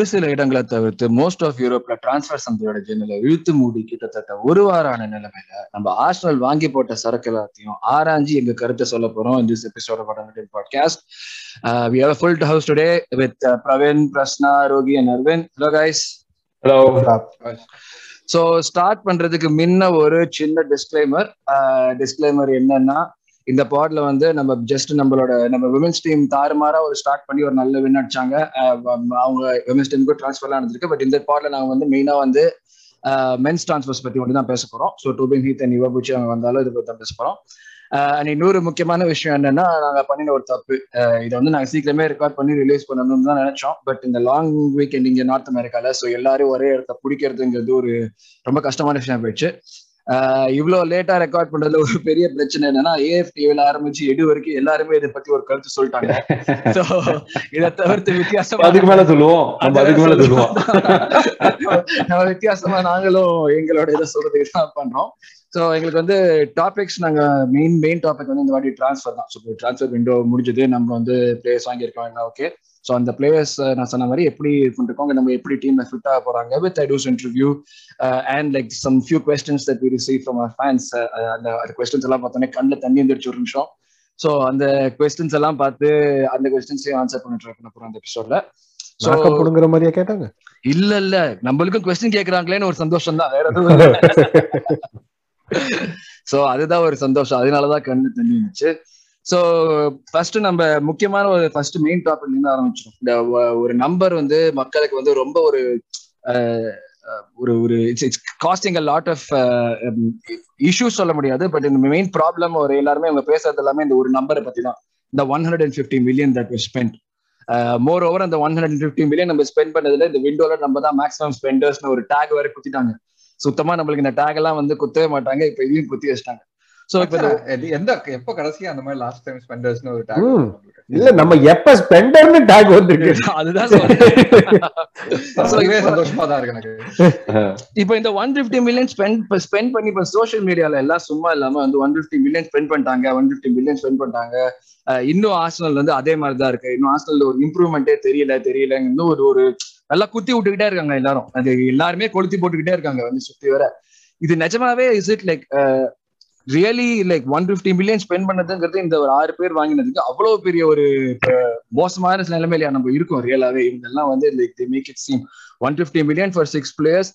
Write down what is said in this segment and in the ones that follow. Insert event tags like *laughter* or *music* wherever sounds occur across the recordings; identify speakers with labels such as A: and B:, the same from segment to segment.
A: ஒரு சில இடங்களை தவிர்த்து மோஸ்ட் ஆஃப் யூரோப்ல டிரான்ஸ்பர் சந்தையோட ஜெனல இழுத்து மூடி கிட்டத்தட்ட ஒரு வாரான நிலைமையில நம்ம ஆர்சனல் வாங்கி போட்ட சரக்கு எல்லாத்தையும் ஆராய்ஞ்சி எங்க கருத்தை சொல்ல போறோம் இந்த எபிசோட podcast we have full house today with Praveen Prasanna Rocky and Aravind hello guys
B: hello
A: so start பண்றதுக்கு முன்ன ஒரு சின்ன டிஸ்க்ளைமர் டிஸ்க்ளைமர் என்னன்னா இந்த பாட்ல வந்து நம்ம ஜஸ்ட் நம்மளோட நம்ம விமன்ஸ் டீம் தாறுமாறா ஒரு ஸ்டார்ட் பண்ணி ஒரு நல்ல வின் அடிச்சாங்க. அவங்க விமன்ஸ் டீமுக்கு ட்ரான்ஸ்ஃபர்லாம் நடந்திருக்கு. பட் இந்த பாட்ல நாங்க வந்து மெயினா வந்து மென்ஸ் ட்ரான்ஸ்ஃபர்ஸ் பத்தி மட்டும் தான் பேச போறோம். So Tobin Heath and Iwabuchi அவங்க வந்தாலும் இதை பத்தி தான் பேச போறோம். அண்ட் இன்னொரு முக்கியமான விஷயம் என்னன்னா நாங்க பண்ணின ஒரு தப்பு. இதை வந்து நாங்க சீக்கிரமே ரெக்கார்ட் பண்ணி ரிலீஸ் பண்ணணும்னு தான் நினைச்சோம். பட் இந்த லாங் வீக்கெண்ட் இங்கே நார்த் அமெரிக்கால ஸோ எல்லாரும் ஒரே இடத்த பிடிக்கிறதுங்கிறது ஒரு ரொம்ப கஷ்டமான விஷயம் போயிடுச்சு. இவ்வளவு லேட்டா ரெக்கார்ட் பண்றதுல ஒரு பெரிய பிரச்சனை என்னன்னா ஏஎஃப்டிவில ஆரம்பிச்சு எடு வரைக்கும் எல்லாருமே இதை பத்தி ஒரு கருத்து சொல்லிட்டாங்க. சோ இதை தவிர்த்து வித்தியாசமா
B: அதுக்கு மேல சொல்லுவோம். அதுக்கு மேல சொல்லுவோம்.
A: நம்ம வித்தியாசமா நாங்களும் எங்களோட இதை சொல்றதுக்கு தான் பண்றோம். ஸோ எங்களுக்கு வந்து டாபிக்ஸ் நாங்க மெயின் மெயின் டாபிக் வந்து இந்த வாட்டி டிரான்ஸ்ஃபர் தான். ஸோ டிரான்ஸ்ஃபர் விண்டோ முடிஞ்சது. நம்ம வந்து பிளேயர்ஸ் வாங்கியிருக்கோம் ஓகே ஸோ அந்த பிளேயர்ஸ் நான் சொன்ன மாதிரி எப்படி இருக்கோங்க நம்ம எப்படி டீம்ல ஃபிட் ஆக போறாங்க with ஐடூஸ் interview and like some few questions that we receive from our fans அந்த அந்த கொஸ்டின்ஸ் எல்லாம் பார்த்தோன்னே கண்ணில் தண்ணி வந்துருச்சு ஒரு நிமிஷம். ஸோ அந்த கொஸ்டின்ஸ் எல்லாம் பார்த்து அந்த கொஸ்டின்ஸையும் ஆன்சர் பண்ணி ட்ரை பண்ண போறோம் அந்த எபிசோட்ல
C: புடுங்குற மாதிரியா கேட்டாங்க?
A: இல்ல இல்ல. நம்மளுக்கும் கொஸ்டின் கேக்குறாங்களேன்னு ஒரு சந்தோஷம் தான். வேற எதுவும் சோ *laughs* அதுதான் ஒரு சந்தோஷம். அதனாலதான் கண்ணு தண்ணி இருந்துச்சு ஸோ ஃபர்ஸ்ட் நம்ம முக்கியமான ஒரு ஃபர்ஸ்ட் மெயின் டாபிக் இருந்து ஆரம்பிச்சோம் இந்த ஒரு நம்பர் வந்து மக்களுக்கு வந்து ரொம்ப ஒரு ஒரு ஒரு it's it's costing a lot of issues சொல்ல முடியாது. பட் இந்த மெயின் ப்ராப்ளம் ஒரு எல்லாருமே அவங்க பேசுறது எல்லாமே இந்த ஒரு நம்பரை பத்தி தான். இந்த one hundred and fifty million that spend more over அந்த one hundred and fifty million நம்ம ஸ்பெண்ட் பண்ணதுல இந்த விண்டோல நம்ம தான் மேக்ஸிமம் ஸ்பெண்டர்ஸ்னு ஒரு டேக் வரை குத்திட்டாங்க. சுத்தமா நம்மளுக்கு இந்த டேக் எல்லாம் வந்து குத்தவே மாட்டாங்க. இப்ப இதையும் குத்தி வச்சிட்டாங்க.
D: சோ இப்ப எந்த எப்ப கடைசியா அந்த மாதிரி லாஸ்ட் டைம் ஸ்பெண்டர்ஸ்னு ஒரு டேக்
C: இல்ல நம்ம எப்ப ஸ்பெண்டர்னு டேக் வந்திருக்கு. *laughs*
A: அதுதான் *laughs*
D: சந்தோஷமா தான் இருக்கு எனக்கு. *laughs*
A: இப்போ இந்த one fifty million spend spend பண்ணி இப்ப சோஷியல் மீடியால எல்லாம் சும்மா இல்லாம வந்து ஒன் பிப்டி மில்லியன் ஸ்பெண்ட் பண்ணிட்டாங்க ஒன் பிப்டி மில்லியன் ஸ்பெண்ட் பண்ணிட்டாங்க. இன்னும் ஆர்சனல் வந்து அதே மாதிரி தான் இருக்கு. இன்னும் ஆர்சனல் ஒரு இம்ப்ரூவ்மெண்ட்டே தெரியல தெரியல. இன்னும் ஒரு ஒரு நல்லா குத்தி விட்டுக்கிட்டே இருக்காங்க எல்லாரும். அது எல்லாருமே கொளுத்தி போட்டுக்கிட்டே இருக்காங்க வந்து சுத்தி வர. இது நிஜமாவே is it like really like one fifty million spend பண்ணதுங்கிறது இந்த ஒரு ஆறு பேர் வாங்கினதுக்கு அவ்வளவு பெரிய ஒரு மோசமான நிலைமையில நம்ம இருக்கோம் ரியலாவே இவங்கெல்லாம் வந்து like the make it seem one fifty million for six players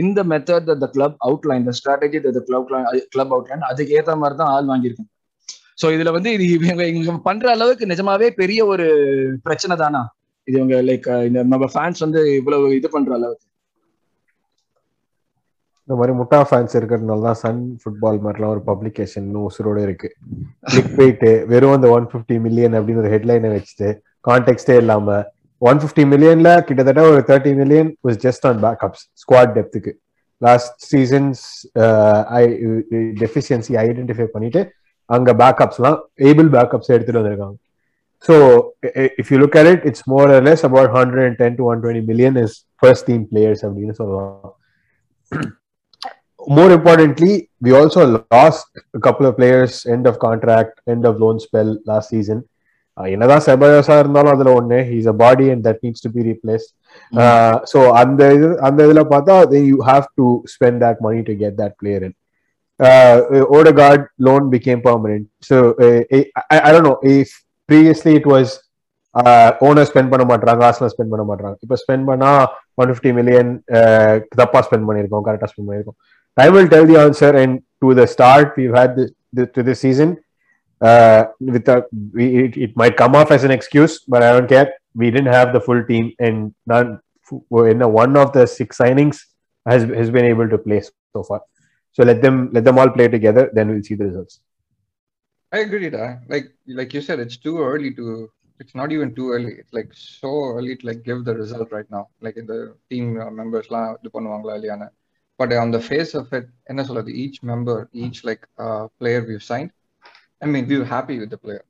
A: இந்த method the club outline the strategy the club club outline அதுக்கு ஏற்ற மாதிரி தான் ஆள் வாங்கியிருக்காங்க. ஸோ இதுல வந்து இது இவங்க இவங்க பண்ற அளவுக்கு நிஜமாவே பெரிய ஒரு பிரச்சனை தானா? இது இவங்க லைக் இந்த நம்ம ஃபேன்ஸ் வந்து இவ்வளவு இது பண்ற அளவுக்கு.
C: இந்த மாதிரி முட்டா ஃபேன்ஸ் இருக்கிறதுனால தான் சன் ஃபுட்பால் மாதிரிலாம் ஒரு பப்ளிகேஷன் உசுரோட இருக்கு. கிளிக் போயிட்டு வெறும் அந்த ஒன் ஃபிஃப்டி மில்லியன் அப்படின்னு ஒரு ஹெட்லைனை வச்சுட்டு கான்டெக்டே இல்லாம ஒன் ஃபிஃப்டி மில்லியன்ல கிட்டத்தட்ட ஒரு thirty million was just on backups squad டெப்த்துக்கு last seasons deficiency identify பண்ணிட்டு அங்க பேக்கப்ஸ்லாம் ஏபிள் பேக்கப்ஸ் எடுத்துட்டு வந்திருக்காங்க. So if you look at it it's more less about hundred and ten to one twenty million is first team players அப்படின்னு சொல்லலாம். More importantly, we also lost a couple of players end of contract, end of loan spell last season. என்னதான் செபயோசா இருந்தாலும் அதுல ஒண்ணு. He's a body and that needs to be replace so அந்த இது அந்த இதுல பார்த்தா you have to spend that money to get that player in ஓடகார்ட் loan became permanent so I don't know if previously it was owner spend பண்ண மாட்டாங்க Arsenal spend பண்ண மாட்டாங்க இப்போ ஸ்பெண்ட் பண்ணா ஒன் ஃபிஃப்டி மில்லியன் தப்பா ஸ்பெண்ட் பண்ணியிருக்கோம் கரெக்டா spend பண்ணியிருக்கோம். I will tell the answer. And to the start, we've had this, this to this season. Uh, with a, we, it, it might come off as an excuse, but I don't care. We didn't have the full team, and none. In one of the six signings has has been able to play so far. So let them let them all play together. Then we'll see the results.
D: I agree. Da. Like like you said, it's too early to. It's not even too early. It's like so early to like give the result right now. Like in the team members la இது பண்ணுவாங்களா இல்லையான்னு but on the face of it என்ன சொல்றது each member each like uh, player we've signed i mean we were happy with the player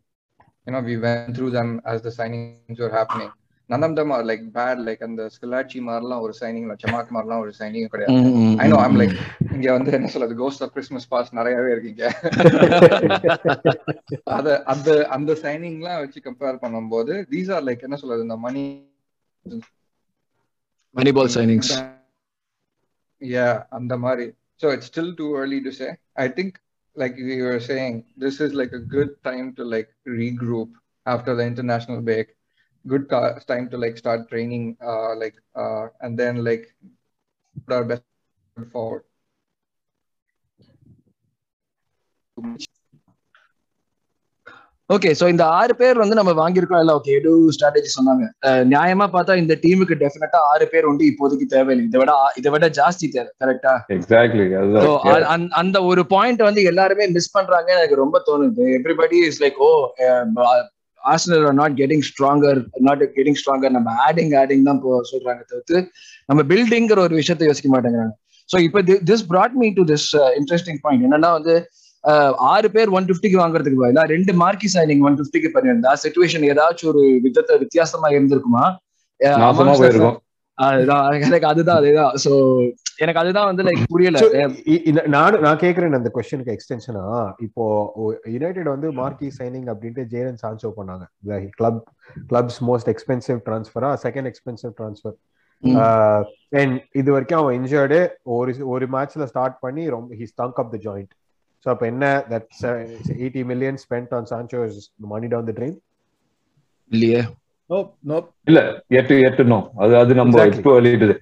D: you know we went through them as the signings were happening none of them are like bad like அந்த ஸ்கிலாச்சி மாதிரிலாம் ஒரு signing சமாக் மாதிரிலாம் ஒரு signing கிடையாது I know I'm like இங்க வந்து என்ன சொல்றது கோஸ்ட் ஆஃப் கிறிஸ்மஸ் பாஸ் நிறையவே இருக்கீங்க அத அந்த அந்த சைனிங்லாம் வச்சு கம்பேர் பண்ணும்போது தீஸ் ஆர் லைக் என்ன சொல்றது இந்த money
A: money ball signings
D: yeah அந்த மாதிரி so it's still too early to say i think like we were saying this is like a good time to like regroup after the international break good ca- time to like start training uh like uh and then like put our best foot forward
A: Okay so இந்த ஆறு பேர் வந்து நம்ம வாங்கியிருக்கோம் எல்லாம் okay எடு strategy சொன்னாங்க. நியாயமா பார்த்தா இந்த டீமுக்கு டெஃபினட்டா ஆறு பேர் வந்து இப்போதைக்கு தேவையில்லை. இதை விட இதை விட ஜாஸ்தி தேவை கரெக்டா
B: எக்ஸாக்ட்லி
A: அந்த- ஒரு பாயிண்ட் வந்து எல்லாருமே மிஸ் பண்றாங்க எனக்கு ரொம்ப தோணுது. Everybody is like oh Arsenal are not getting stronger not getting stronger நம்ம ஆடிங் ஆடிங் தான் போ- சொல்றாங்க தவிர்த்து நம்ம பில்டிங்கிற ஒரு விஷயத்தை யோசிக்க மாட்டேங்கிறாங்க. ஸோ இப்போ this brought me to this interesting point என்னன்னா வந்து ஆறு பேர் ஒன் பிப்டிக்கு வாங்குறதுக்கு பதிலா ரெண்டு மார்க்கி சைனிங் ஒன் பிப்டிக்கு பண்ணியிருந்தா சுச்சுவேஷன் ஏதாச்சும் ஒரு விதத்தை வித்தியாசமா இருந்திருக்குமா? எனக்கு அதுதான் அதுதான். ஸோ எனக்கு அதுதான் வந்து லைக் புரியல.
C: இ- நான் நான் கேக்குறேன் அந்த கொஸ்டினுக்கு எக்ஸ்டென்ஷனா இப்போ யுனைடெட் வந்து மார்க்கி சைனிங் அப்படின்ட்டு ஜேரன் சான்சோ பண்ணாங்க. கிளப் கிளப்ஸ் மோஸ்ட் எக்ஸ்பென்சிவ் ட்ரான்ஸ்ஃபரா செகண்ட் எக்ஸ்பென்சிவ் ட்ரான்ஸ்ஃபர். அண்ட் இது வரைக்கும் அவன் இன்ஜர்டு ஒரு ஒரு மேட்ச்ல ஸ்டார்ட் பண்ணி ரொம்ப he stunk up the joint so அப்போ என்ன? That eighty million spend on Sancho is money down the train
A: இல்லையே.
E: Nope, nope.
B: இல்ல எட்டு எட்டு நோ அது அது நம்ம
C: Exactly.
B: இப்போ வெளியிட்டது.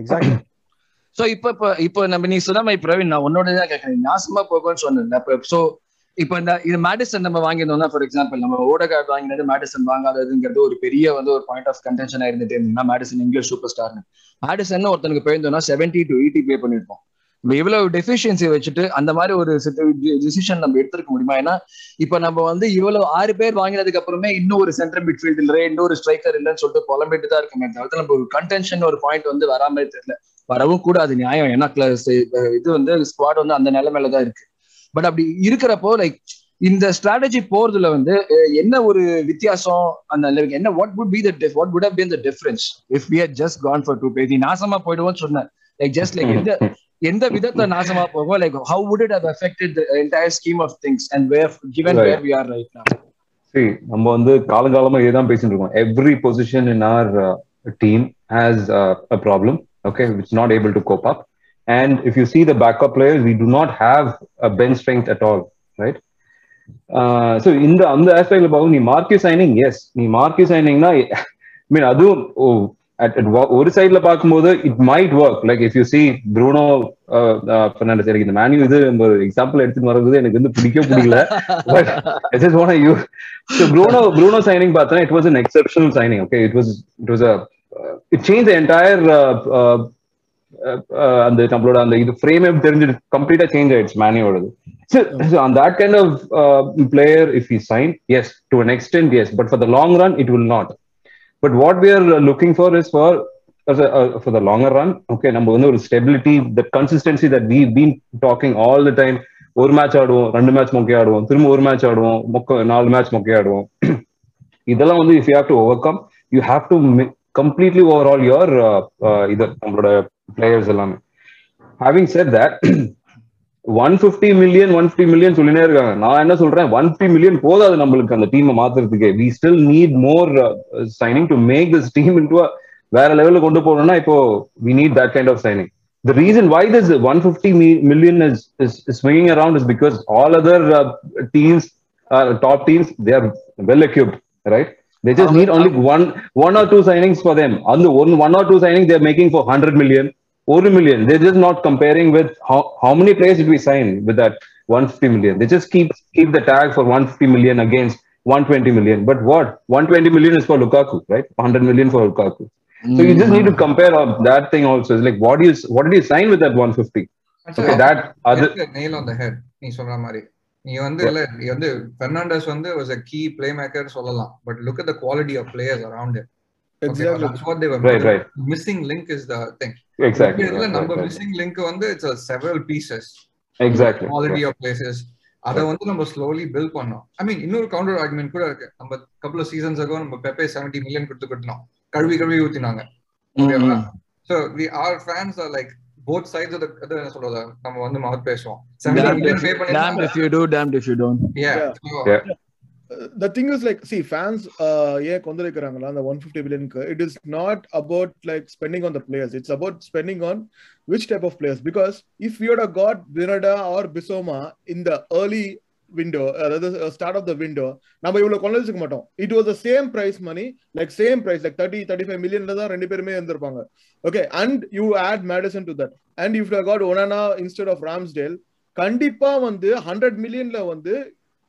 C: எக்ஸாக்ட்லி
A: சோ *clears throat* இப்ப இப்ப இப்போ நம்ம நீ சொன்ன மாதிரி பிரவீன் நான் உன்னோட தான் கேட்கறேன். நாசமா போகும்னு சொன்னேன் அப்ப சோ இப்ப இந்த இது மேடிசன் நம்ம வாங்கியிருந்தோம்னா ஃபார் எக்ஸாம்பிள் நம்ம ஓடகார்டு வாங்கினது மேடிசன் வாங்காததுங்கிறது ஒரு பெரிய வந்து ஒரு பாயிண்ட் ஆஃப் கன்டென்ஷனா இருந்துட்டு இருந்தீங்கன்னா மேடிசன் இங்கிலீஷ் சூப்பர் ஸ்டார்னு மேடிசன் ஒருத்தனுக்கு போயிருந்தோம்னா செவன்டி டு எயிட்டி பே பண்ணிருப்போம் நம்ம இவ்வளவு டெஃபிஷியன்சி வச்சுட்டு அந்த மாதிரி ஒரு டிசிஷன் நம்ம எடுத்திருக்க முடியுமா? ஏன்னா இப்ப நம்ம வந்து இவ்வளவு ஆறு பேர் வாங்கினதுக்கு அப்புறமே இன்னும் ஒரு சென்டர் மிட்ஃபீல்ட் இல்ல இன்னொரு ஸ்ட்ரைக்கர் இல்லைன்னு சொல்லிட்டு புலம்பிட்டு தான் இருக்குமே தவிர்த்து நம்ம ஒரு கன்டென்ஷன் ஒரு பாயிண்ட் வந்து வராமே தெரியல. வரவும் கூட அது நியாயம். ஏன்னா இது வந்து ஸ்குவாட் வந்து அந்த நிலைமையில தான் இருக்கு. பட் அப்படி இருக்கிறப்போ லைக் இந்த ஸ்ட்ராட்டஜி போறதுல வந்து என்ன ஒரு வித்தியாசம்? அந்த என்ன what would be the what would would have the the if if we just just gone two two page நாசமா போயிடுவோம்னு சொன்னேன் லைக் ஜஸ்ட் லைக் எந்த எந்த விதத்துல நாசமா போகும் like how would it have affected the entire scheme of things and where given
B: Right.
A: where we are right now?
B: See, நம்ம வந்து காலங்காலமா இதுதான் பேசிட்டு இருக்கோம். Every position in our team has a problem okay it's not able to cope up and if you see the backup players we do not have a bench strength at all right so இந்த அந்த ஆஸ்பெக்ட்ல பார்க்கும் நீ marquee signing S நீ marquee சைனிங்னா mean அதுவும் oh, at- at wa- ஒரு சைட்ல பார்க்கும்போது it might work like if you see Bruno Fernandes எனக்கு இந்த மேன்யூ இது ஒரு எக்ஸாம்பிள் எடுத்துட்டு வரது எனக்கு வந்து பிடிக்க பிடிக்கல but is one you Bruno Bruno signing பார்த்தா it was an exceptional signing okay it was it was it change entire அந்த நம்மளோட அந்த இது ஃப்ரேமே தெரிஞ்சு கம்ப்ளீட்டா சேஞ்ச் ஆயிடுச்சு மேனியோடது அந்த that kind of player if you sign yes to an extent yes but for the long run it will not but what we are looking for is for for the longer run okay நம்ம வந்து ஒரு stability the consistency that we been talking all the time ஒரு match ஆடுவோம் ரெண்டு match மொக்கை ஆடுவோம் திரும்ப ஒரு match ஆடுவோம் மொக்க நாலு மேட்ச் மொக்கை ஆடுவோம். *clears throat* இதெல்லாம் வந்து if you have to overcome you have to completely over all your இது நம்மளோட பிளேயர்ஸ் எல்லாமே. Having set that one fifty million one fifty million சொல்லினே இருக்காங்க நான் என்ன சொல்றேன் ஒன் பிப்டி மில்லியன் போதாது நம்மளுக்கு அந்த டீமை மாத்துறதுக்கு we still need more signing to make this team into வேற லெவலில் கொண்டு போகணும்னா இப்போ we need that kind of signing the reason why this 150 mi- million is, is, is swinging around is because all other uh, teams, uh, top teams, they are well equipped, right? They just need only one, one or two signings for them. On the one, one or two signings, they're making for 100 million, 1 million. They're just not comparing with how, how many players did we sign with that 150 million. They just keep keep the tag for 150 million against 120 million. But what? 120 million is for Lukaku, right? 100 million for Lukaku. So you just need to compare on that thing also. It's like what do you what did you sign with that 150? Okay, that other
D: nail on the head நீ சொல்ற மாதிரி நீ வந்து இல்ல நீ வந்து Fernandes வந்து was a key playmaker சொல்லலாம் but look at the quality of players around it okay
E: Exactly.
D: that's what they were
B: right, right,
D: missing link is the thing.
B: Exactly,
D: இதுல
B: right,
D: நம்ம
B: right, right.
D: மிஸ்ஸிங் லிங்க் வந்து it's several pieces
B: exactly.
D: Quality
B: right.
D: Of places அத வந்து நம்ம slowly build பண்ணோம். ஐ மீன் இன்னொரு counter argument கூட இருக்கு. நம்ம கப்பல் சீசன்ஸ் அகோ நம்ம பெப்பே செவன்டி மில்லியன் கொடுத்து கட்டணும் கழுவி கழுவி ஊத்தினாங்க. ஓகேவா so we are fans are like both sides அது அது என்ன சொல்றது? நம்ம வந்து மவுத் பேசுவோம். செவன்டி
A: Damned
D: மில்லியன்
A: if,
D: பே
A: damned
D: பண்ணி
E: the thing is like see fans ஏன் கொந்தளிக்கிறாங்களா அந்த one fifty பில்லியனுக்கு it is not about like spending on the players it's about spending on which type of players because if you'd a got வினடா R பிசோமா இந்த the early window அதாவது start of the window நம்ம இவ்வளவு கொள்ளடிச்சுக்க மாட்டோம். It was the same price money like same price like thirty thirty five மில்லியன்ல தான் ரெண்டு பேருமே இருந்திருப்பாங்க. Okay and you add Maddison to that and if got Onana instead of Ramsdale கண்டிப்பா வந்து ஹண்ட்ரட் மில்லியன்ல வந்து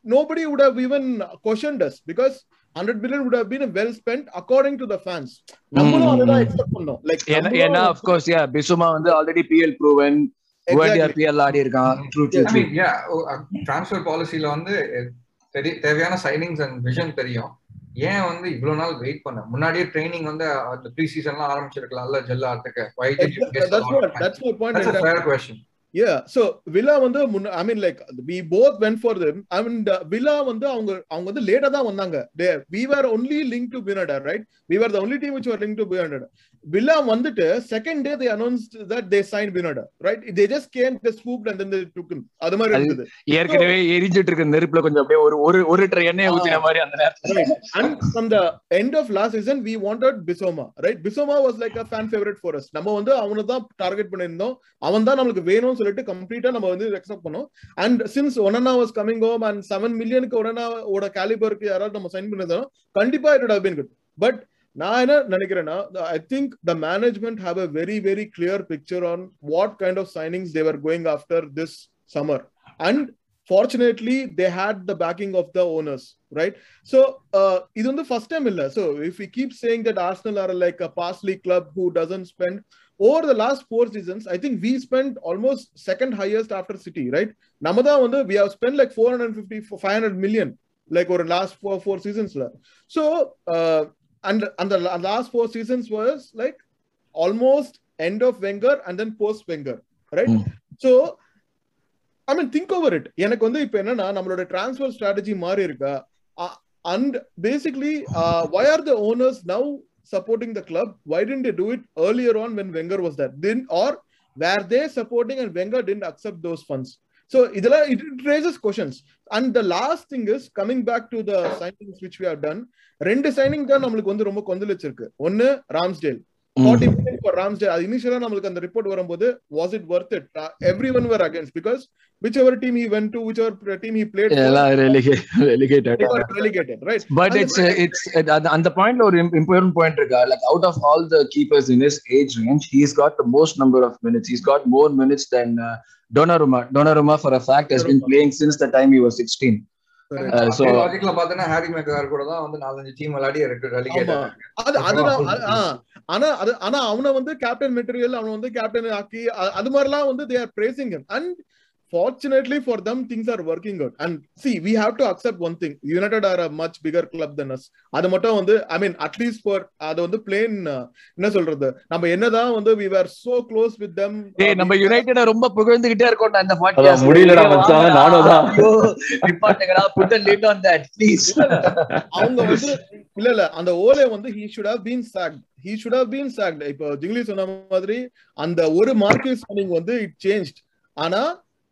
E: nobody would have even questioned us because 100 billion would have been well spent according to the fans. நம்மளும் அததான் expect பண்ணோம். Like
A: ஏன்னா of course yeah பிசுமா வந்து already PL proven PL ஆடி இருக்கான். True true
D: I mean yeah transfer பாலிசில வந்து தெரி- தேவையான சைனிங்ஸ் அண்ட் விஷன் தெரியும். ஏன் வந்து இவ்வளவு நாள் வெயிட் பண்ண? முன்னாடியே ட்ரைனிங் வந்து அந்த ப்ரீ சீசன்லாம் ஆரம்பிச்சிருக்கலாம்ல ஜெல் ஆறதுக்கு
E: யா சோ விழா வந்து முன்ன I mean like we both went for them and Villa வந்து அவங்க அவங்க வந்து லேட்டா தான் வந்தாங்க we were only link to பியூனடர் right we were the only team which were link to பியூனடர் villa வந்துட்டு second day they announced that they signed Binada right? They just came they swooped and then they took him. அது மாதிரி இருந்தது.
A: ஏற்கனவே எரிஞ்சிட்டு இருக்க நெருப்புல கொஞ்சம் அப்படியே ஒரு ஒரு ஒரு லிட்டர் எண்ணெய் ஊத்தின மாதிரி அந்த நேரத்துல.
E: and from the end of last season we wanted Bisoma right? Bisoma was like a fan favorite for us. நம்ம வந்து அவனை தான் டார்கெட் பண்ணியிருந்தோம். அவன் தான் நம்மளுக்கு வேணும்னு சொல்லிட்டு கம்ப்ளீட்டா நம்ம வந்து அக்செப்ட் பண்ணோம். And since Onana was coming home and seven மில்லியனுக்கு ஒனனாவோட கேலிபருக்கு யாராவது நம்ம சைன் பண்ணிருந்தோம் கண்டிப்பா it have been good but நான் என்ன நினைக்கிறேன்னா I think the management have a very very clear picture on what kind of signings they're going after this summer and fortunately they had the backing of the owners right so uh, இது வந்து first time இல்ல so if we keep saying that arsenal are like a parsley club who doesn't spend over the last four seasons i think we spent almost second highest after city right நம்ம தான் வந்து we have spent like 450 500 million like ஒரு last four four seasons ல so uh, and and the la- last four seasons was like almost end of wenger and then post wenger right?
A: Mm.
E: so I mean think over it எனக்கு வந்து இப்போ என்னன்னா நம்மளோட transfer strategy மாறி இருக்கா? And basically why are the owners now supporting the club why didn't do it earlier on when Wenger was that then are were they supporting and Wenger didn't accept those funds so இதெல்லாம் it it raises questions and the last thing is coming back to the signings which we have done ரெண்டு signing தான் நம்மளுக்கு வந்து ரொம்ப கொந்தளிச்சிருக்கு. ஒன்னு Ramsdale forty million for Ramsdale அது initially நம்மளுக்கு அந்த ரிப்போர்ட் வரும்போது was it worth it everyone were against because whichever team he went to whichever team
A: he played
E: relegated right
A: but it's it's அந்த பாயிண்ட்ல ஒரு இம்பார்ட்டன்ட் பாயிண்ட் இருக்கா? Like out of all the keepers in his age range he's got the most number of minutes he's got more minutes then Donnarumma Donnarumma for a fact has been playing since the time he was 16 so
D: லாஜிக்ல பாத்தீங்கன்னா Harry மெக்கார் கூட தான் வந்து நாலஞ்சு team விளையாடி relegate.
E: அது அதுதான். ஆனா அது ஆனா அவனை வந்து கேப்டன் மெட்டீரியல் அவனை வந்து கேப்டன் ஆக்கி அது மாதிரிலாம் வந்து they are bracing and fortunately for them things are working out and see we have to accept one thing united are a much bigger club than us அது மட்டும் வந்து i mean at least for அது வந்து plain uh, என்ன சொல்றது நம்ம என்னதான் வந்து we were so close with them
A: நம்ம யுனைட்டட ரொம்ப புகழ்ந்துகிட்டே இருக்கோம் அந்த பாட்காஸ்ட்
B: முடியலடா மச்சான், நானும் தான்.
A: நிப்பாட்டுங்கடா put lid on that please
E: அவங்க வந்து இல்ல இல்ல அந்த ஓலே வந்து he should have been sacked he should have been sacked இப்போ ஜிங்லி சொன்ன மாதிரி அந்த ஒரு மார்க்கெட் சைனிங் வந்து இட் சேஞ்ச் ஆனா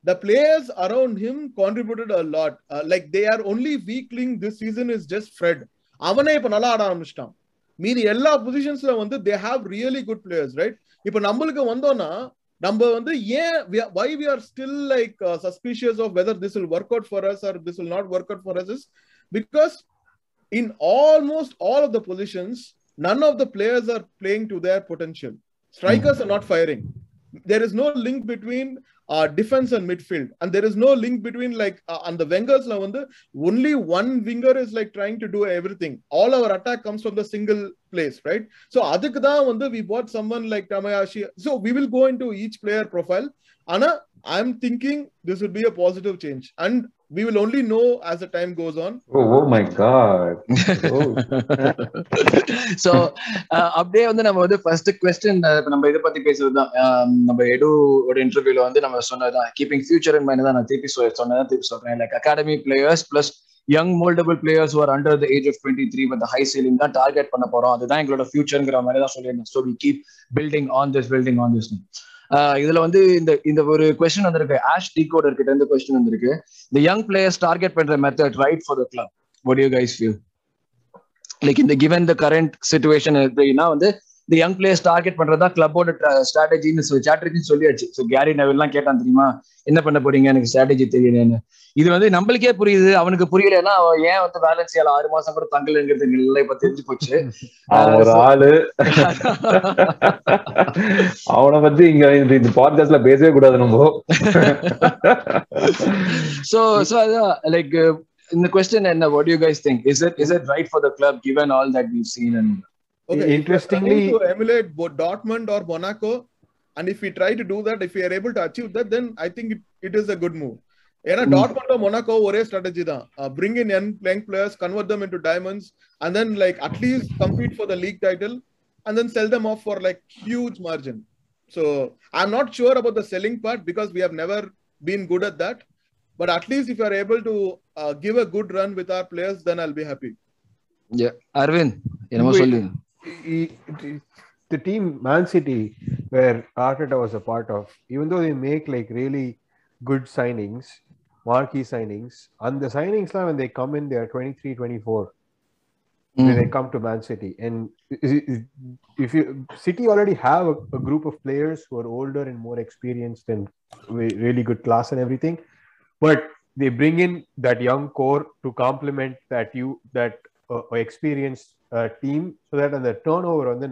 E: the players around him contributed a lot uh, like they are only weak link this season is just fred அவனே இப்ப நல்லா ஆட ஆரம்பிச்சிட்டான் மீதி எல்லா பொசிஷன்ஸ்ல வந்து they have really good players right இப்ப நம்மளுக்கு வந்தோம்னா நம்ம வந்து ஏன் why we are still like suspicious of whether this will work out for us or this will not work out for us is because in almost all of the positions, none of the players are playing to their potential. Strikers are not firing. There is no link between defence and midfield and there is no link between like அந்த வெங்கர்ஸ்ல வந்து only one winger is like trying to do everything all our attack comes from the single place right so அதுக்கு தான் வந்து we want someone like Tomiyasu so we will go in to each player profile ஆனா I am thinking this would be a positive change and we will only know as the time goes on.
B: Oh, oh my god. Oh. *laughs*
A: So அப்படியே வந்து நம்ம வந்து first question நம்ம இதை பத்தி பேசுறதுதான் ஆஹ் நம்ம எடுவோட இன்டர்வியூல வந்து நம்ம சொன்னதுதான் கீப்பிங் ஃபியூச்சர் இன் மைண்ட் தான் நான் திருப்பி சொன்னதான் திருப்பி சொல்றேன் like academy players plus young mouldable players are under the age of twenty three but high ceiling தான் டார்கெட் பண்ண போறோம் அதுதான் எங்களோட ஃபியூச்சர்ங்கிற மாதிரி தான் சொல்லியிருந்தேன் so we keep building on this building on this இதுல வந்து இந்த இந்த ஒரு கொஸ்டின் வந்திருக்கு. ஆஷ் டிகோடர் கிட்ட இருந்து கொஸ்டின் வந்திருக்கு. இந்த யங் பிளேயர்ஸ் டார்கெட் பண்ற method right for the club what you guys view like இந்த கிவன் த கரண்ட் சுச்சுவேஷன் எப்படின்னா வந்து இந்த யங் பிளேயர்ஸ் டார்கெட் பண்றதா கிளப்போட ஸ்ட்ராட்டஜின்னு ஸ்ட்ராட்டஜின்னு சொல்லியாச்சு. ஸோ கேரி நெவல்லாம் கேட்டான் தெரியுமா? என்ன பண்ண போறீங்க? எனக்கு ஸ்ட்ராட்டஜி தெரியலன்னு இது வந்து நம்மளுக்கே புரியுது. அவனுக்கு புரியலன்னா அவன் ஏன் வந்து பேலன்ஸ் ஆறு மாசம் கூட தங்கலங்கிறது நல்லா இப்ப தெரிஞ்சு போச்சு. *laughs*
B: ஒரு ஆளு. *laughs* அவனை பத்தி இங்க இந்த பாட்காஸ்ட்ல பேசவே கூடாது நம்ம. *laughs*
A: So so அதான் like uh, இந்த கொஸ்டின் என்ன? What do you guys think? Is it is it right for the club given all that we've seen and
E: Okay,
C: Interestingly-
E: if we are trying to emulate both Dortmund or Monaco, and if we try to do that, if we are able to achieve that, then I think it, it is a good move. ஏன்னா
A: Mm.
E: Dortmund Monaco ஒரே strategy தான் bring in young playing players convert them into diamonds and then like at least compete for the league title and then sell them off for like huge margin so I am not sure about the selling part because we have never been good at that but at least if you are able to give a good run with our players then I'll
A: be happy
C: Aravind
A: என்னமோ
C: Wait. the team Man City, where Arteta was a part of, even though they make like really good signings, marquee signings, and the signings now when they come in, they are 23, 24. Mm. When they hmm. come to Man City, and if you City already have a, a group of players who are older and more experienced and really good class and everything, but they bring in that young core to complement that you that uh, experienced uh, team so that அந்த turnover வந்து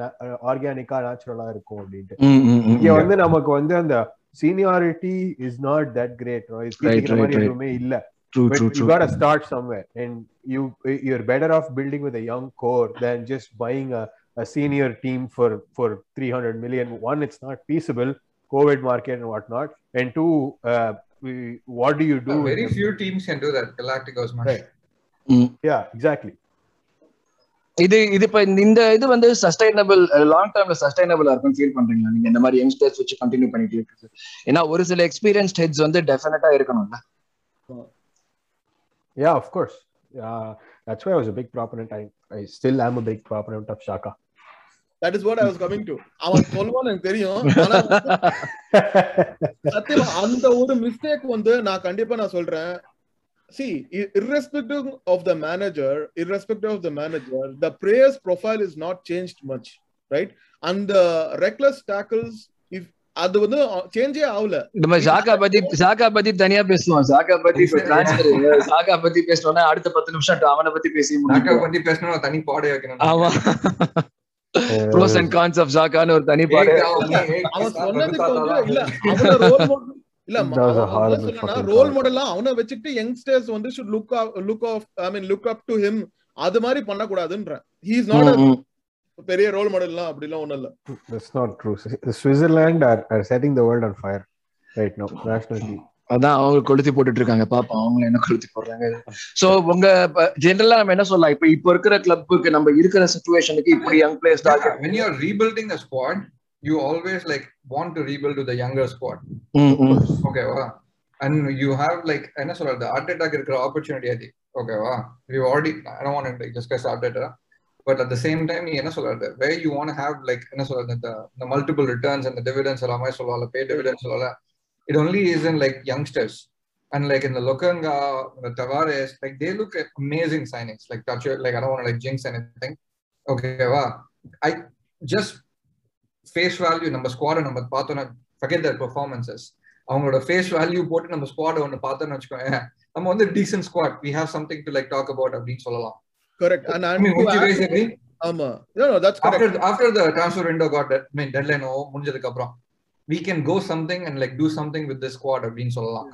C: ஆர்கானிக்கா நேச்சுரலா இருக்கும் அப்படின்ட்டு
A: ம், ம், ம்,
C: இங்க
A: ம்.
C: வந்து நமக்கு வந்து அந்த seniority is not that great
A: right, right.
C: எதுவுமே இல்ல
A: True,
C: but
A: true,
C: you
A: true.
C: got to start somewhere and you you're better off building with a young core than just buying a, a senior team for for 300 million one it's not feasible covid market and whatnot and two uh, we, what do you do with
D: very
C: them?
D: few teams can do that. Galacticos much.
C: Right.
A: ம்.
C: yeah exactly
A: இது இது இப்ப இந்த- இந்த இது வந்து sustainable long டேர்ம்ல சஸ்டைனபிளா இருக்கும் feel பண்றீங்களா? நீங்க இந்த மாதிரி யங்ஸ்டர்ஸ் வச்சு கண்டினியூ பண்ணிட்டு இருக்குது ஏன்னா ஒரு சில எக்ஸ்பீரியன்ஸ்ட் ஹெட்ஸ் வந்து டெஃபினட்டா இருக்கணும்ல.
C: Yeah of course. Uh, that's why i was a big proponent. I i still am a big proponent of shaka.
E: That is what I was coming to அவன் சொல்லுவான்னு எனக்கு தெரியும். *laughs* சத்தியமா அந்த ஒரு மிஸ்டேக் வந்து நான் கண்டிப்பா நான் சொல்றேன். See irrespective of the manager irrespective of the manager the player's profile is not changed much right? And the reckless tackles if அது வந்து சேஞ்சே ஆகல.
A: நம்ம சாக்கா பத்தி சாக்கா பத்தி தனியா பேசுவோம் சாக்கா பத்தி சாக்கா பத்தி பேசணும்னா அடுத்த பத்து நிமிஷம் அவனை பத்தி பேசி முடியும்.
D: பத்தி பேசணும் தனி பாடே வைக்கணும்
A: ஆமா. ப்ரோஸ் அண்ட் கான்ஸ் ஆஃப் சாக்கான்னு ஒரு தனி பாடு.
E: அவன் சொன்னதுக்கு இல்ல இல்ல ரோல். மாடலா அவனை வச்சுட்டு யங்ஸ்டர்ஸ் வந்து should look look off I mean look up to him அது மாதிரி பண்ண கூடாதுன்ற ஹி இஸ் நாட். பெரிய ரோல் மாடல்லாம் அப்படிலாம் ஒண்ணும் இல்ல.
C: That's not true. Switzerland are, are setting the world on fire right now national team
A: அதான் அவங்க கொளுத்தி போட்டுட்டு இருக்காங்க பாப்போம். அவங்க என்ன கொளுத்தி போடுறாங்க? சோ உங்க ஜெனரலா நம்ம என்ன சொல்லலாம்? இப்ப இப்ப இருக்கிற கிளப்புக்கு நம்ம இருக்கிற சுச்சுவேஷனுக்கு இப்படி young players target
D: when you're rebuilding a squad you always like want to rebuild to the younger squad okay wow and you have like என்ன சொல்றது ஆர்டேட்டாக்கு இருக்கிற ஆப்பர்ச்சுனிட்டி அது ஓகேவா you already I don't want to discuss or data but at the same time நீ என்ன சொல்றது way you want have like என்ன சொல்றது இந்த மல்டிபிள் ரிட்டர்ன்ஸ் அந்த டிவிடன்ஸ் எல்லாமே சொல்லலாம் பே டிவிடன்ஸ் சொல்லலாம் it only is in like youngsters and like in the Lokanga, the Tavares, like they look at amazing signings. Like touch like I don't want to like jinx anything. Okay, wow. I just face value நம்ம ஸ்குவாட நம்ம பார்த்தோம்னா forget their performances. அவங்களோட face value போட்டு நம்ம ஸ்குவாட ஒன்று பார்த்தோம்னு வச்சுக்கோங்க நம்ம வந்து decent squad we have something to like talk about அப்படின்னு சொல்லலாம். Correct and?
E: ஆமா. Correct.
D: after after the transfer window got that, I mean deadline முடிஞ்சதுக்கு அப்புறம் we can go something and like do something with this squad அப்படின்னு சொல்லலாம்.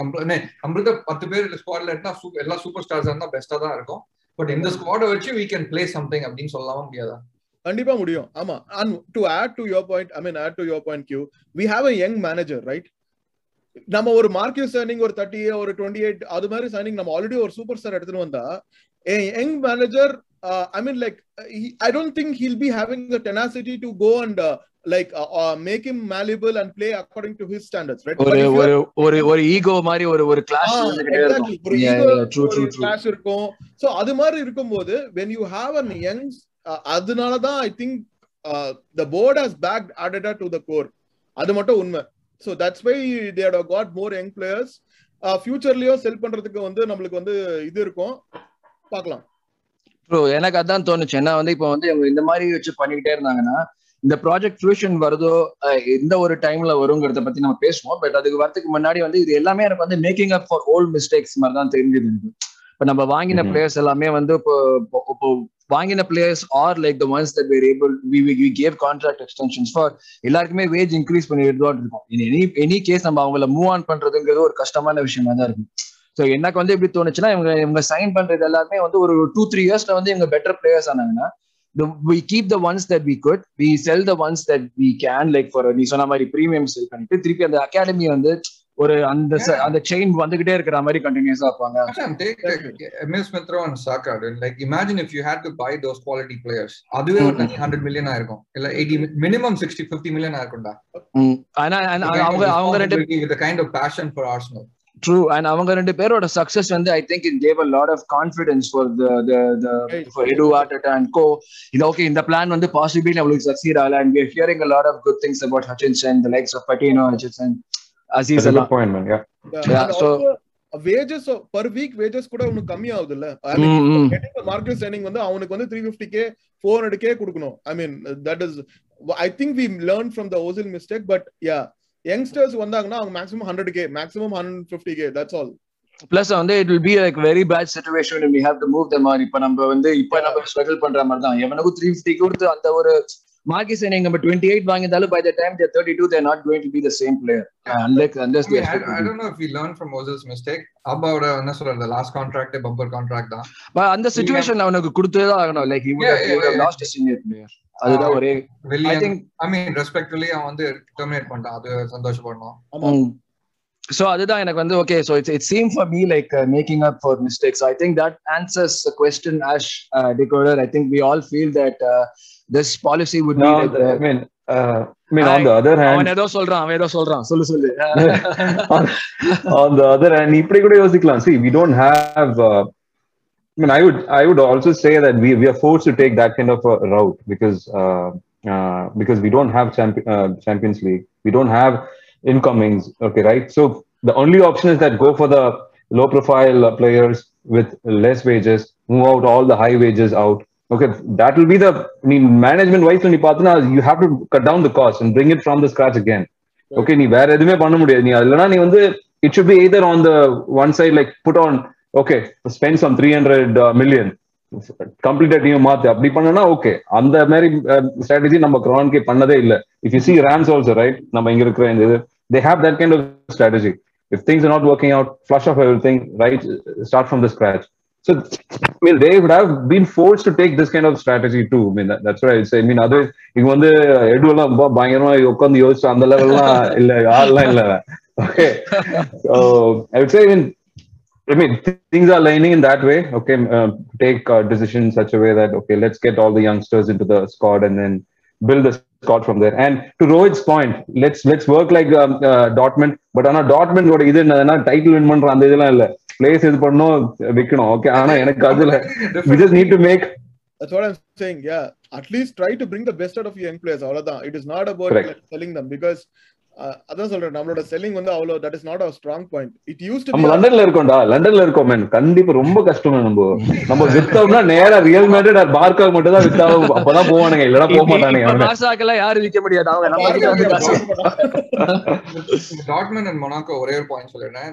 D: நம்மள்ட்ட பத்து பேர் ஸ்குவாட்ல இருந்தா எல்லா சூப்பர் ஸ்டார்ஸ் இருந்தா பெஸ்டா தான் இருக்கும். பட் இந்த ஸ்குவாட வச்சு we can play something அப்படின்னு சொல்லலாமா முடியாதா?
E: கண்டிப்பா முடியும். ஆமா. And to add to your point I mean add to your point Q we have a young manager right நம்ம ஒரு மார்க்கெட் சைனிங் ஒரு தேர்ட்டி ஒரு டுவெண்ட்டி எயிட் அது மாதிரி சைனிங் நம்ம ஆல்ரெடி ஒரு சூப்பர் ஸ்டார் எடுத்துட்டு வந்தா young manager I mean like I don't think he'll be having the tenacity to go and like make him malleable and play according to his standards right
A: ஒரு ஒரு ஒரு ஒரு ego மாதிரி ஒரு ஒரு yeah, true,
E: ஒரு clash இருக்கும். So அது மாதிரி இருக்கும்போது when you have an young அதனால தான் I think the board has backed Adada to the core. அது மட்டும் உண்மை. So that's why they had got more young players. ஃபியூச்சர்லயும் செல் பண்றதுக்கு வந்து நம்மளுக்கு வந்து இது இருக்கும். பார்க்கலாம்.
A: ப்ரோ எனக்கு அதான் தோணுச்சு. ஏன்னா வந்து இப்போ வந்து இவங்க இந்த மாதிரி வச்சு பண்ணிக்கிட்டே இருந்தாங்கன்னா இந்த ப்ராஜெக்ட் ஃபியூஷன் வருதோ எந்த ஒரு டைம்ல வருங்கிறத பத்தி நம்ம பேசுவோம். பட் அதுக்கு வரதுக்கு முன்னாடி வந்து இது எல்லாமே எனக்கு வந்து making up for old mistakes மாதிரி தான் தெரிஞ்சது இப்போ நம்ம வாங்கின. பிளேயர்ஸ் எல்லாமே வந்து இப்போ வாங்கின players are like the ones that were able we we gave contract extensions for எல்லாருக்குமே வேஜ் இன்க்ரீஸ் பண்ணிட்டு தான் இருக்கும் இன் எனி எனி கேஸ் நம்ம அவங்கள மூவ் ஆன் பண்றதுங்கிறது ஒரு கஷ்டமான விஷயமா தான் இருக்கும். ஸோ எனக்கு வந்து எப்படி தோணுச்சுன்னா இவங்க இவங்க சைன் பண்றது எல்லாருமே வந்து ஒரு டூ த்ரீ இயர்ஸ்ல வந்து இவங்க better players ஆனாங்கன்னா we keep the ones that we could we sell the ones that we can like for நீ சொன்ன மாதிரி பிரீமியம் செல் பண்ணிட்டு திருப்பி அந்த அகாடமி வந்து ஒரு அந்த அந்த செயின் வந்துகிட்டே இருக்கிற மாதிரி கண்டினியூஸா இருப்பாங்க
D: Rowe and Saka. dude. Like imagine if you had to buy those quality players. அதுவே ஒரு தனி 100 million ஆயிருக்கும். இல்ல 80 minimum 60 50 million ஆயிருக்கும்டா.
A: ஆனா
D: of
A: அவங்க அவங்க ரெண்டு
D: the kind of passion for Arsenal.
A: True and அவங்க ரெண்டு பேரோட சக்சஸ் வந்து I think it gave a lot of confidence for the the for Edu Arteta and co இது ஓகே இந்த பிளான் வந்து பாசிபிளி நம்மளுக்கு சக்சீட் ஆகல and we hearing a lot of good things about Hutchinson the likes of Patino
B: Hutchinson Azeez
A: எல்லாம்
B: man. Yeah.
A: Yeah, so-
E: wages per week wages கூட உனக்கு கம்மி ஆகுது இல்ல. மார்க்கெட் சைனிங் வந்து அவனுக்கு வந்து three fifty K four hundred K கொடுக்கணும் I mean that is I think we learn from the Ozil mistake but yeah youngsters வந்தாங்கன்னா அவங்க maximum hundred K maximum hundred fifty K that's all
A: plus வந்து it will be like very bad situation we have to move the மாதிரி இப்ப நம்ம வந்து இப்ப நம்ம struggle பண்ற மாதிரி தான் எவனுக்கும் த்ரீ ஃபிஃப்டி கொடுத்து அந்த ஒரு மார்க்கி சைனிங் நம்ம twenty eight வாங்கியிருந்தாலும் by the time they're thirty two they're not going to be the same player unlike
D: I,
A: அண்டர்ஸ்
D: mean, I, I don't know if we learned from Ozil's mistake. அப்பாவோட என்ன சொல்றது last contract bumper contract தான்.
A: அந்த சுச்சுவேஷன்ல அவனுக்கு கொடுத்தே தான் ஆகணும். Like he
D: Yeah, yeah, yeah.
A: Last senior player அதுதான் ஒரே I think
D: I mean respectfully அவன் வந்து டெர்மினேட் பண்ணிட்டான். அது சந்தோஷப்படணும்.
A: சோ அதுதான் எனக்கு வந்து okay so it's it seem for me like making up for mistakes I think that answers question ash decoder I think we all feel that this policy would be
B: No,
A: like
B: I mean, uh, I mean, on *laughs* the other hand,
A: அவன் ஏதோ சொல்றான் அவன் ஏதோ சொல்றான் சொல்லு சொல்லு
B: on, on the other hand இப்படி கூட யோசிக்கலாம் see we don't have uh, I mean I would I would also say that we we are forced to take that kind of a route because uh, uh, because we don't have champion, uh, Champions League we don't have incomings okay right so the only option is that go for the low profile uh, players with less wages move out all the high wages out okay that will be the I mean management wise நீ பார்த்தனா you have to cut down the cost and bring it from the scratch again. Okay நீ வேற எதுவுமே பண்ண முடியாது. நீ இல்லைன்னா நீ வந்து it should be either on the one side like put on okay spend some 300 million கம்ப்ளீட்டா டீம் மாத்து. அப்படி பண்ணனா ஓகே அந்த மாதிரி ஸ்ட்ராட்டஜி நம்ம கிரான்கே பண்ணதே இல்ல. If you see Rams also right நம்ம இங்க இருக்கிற இந்த இது they have that kind of strategy if things not working out flush off everything right start from the scratch So, I mean, they would have been forced to take this kind of strategy too. I mean, that, that's what I would say. I mean, otherwise, இவங்க வந்து எடுவெல்லாம் ரொம்ப பயங்கரமா உட்காந்து யோசிச்சு அந்த லெவல்லாம் இல்ல ஆள்லாம் இல்ல okay so I would say I mean I mean things are lining in that way okay uh, take uh, decisions in such a way that okay let's get all the youngsters into the squad and then build the squad from there and to Rohit's point let's let's work like um, uh, Dortmund but ஆனா Dortmund ஓட இது என்னன்னா title win பண்ற அந்த இதெல்லாம் இல்ல place இது பண்ணணும் விக்கணும் ஓகே ஆனா எனக்கு அதுல we just need to make
E: That's what I'm saying. Yeah, at least try to bring the best out of your young players. அவ்வளவுதான். It is not about
B: Correct.
E: like, selling them because uh, அதான் சொல்றேன். நம்மளோட selling வந்து அவ்வளோ that is not our strong point it use to
B: நம்ம லண்டன்ல இருக்கோம்டா. லண்டன்ல இருக்கோம் மேன் கண்டிப்பா ரொம்ப கஷ்டம் நம்ம. நம்ம வித்தோம்னா நேரா ரியல் மேட்ரிட் ஆர் பார்க்கா மட்டும் தான் வித்தாலும் அப்பதான் போவானுங்க. இல்லனா போக மாட்டானுங்க அவனுங்க.
A: மாசாக்கெல்லாம் யாரும் விற்க முடியாது. அவங்க
D: டாட்மன் அண்ட் மொனாக்கோ ஒரே ஒரு பாயிண்ட் சொல்லிடுறேன்.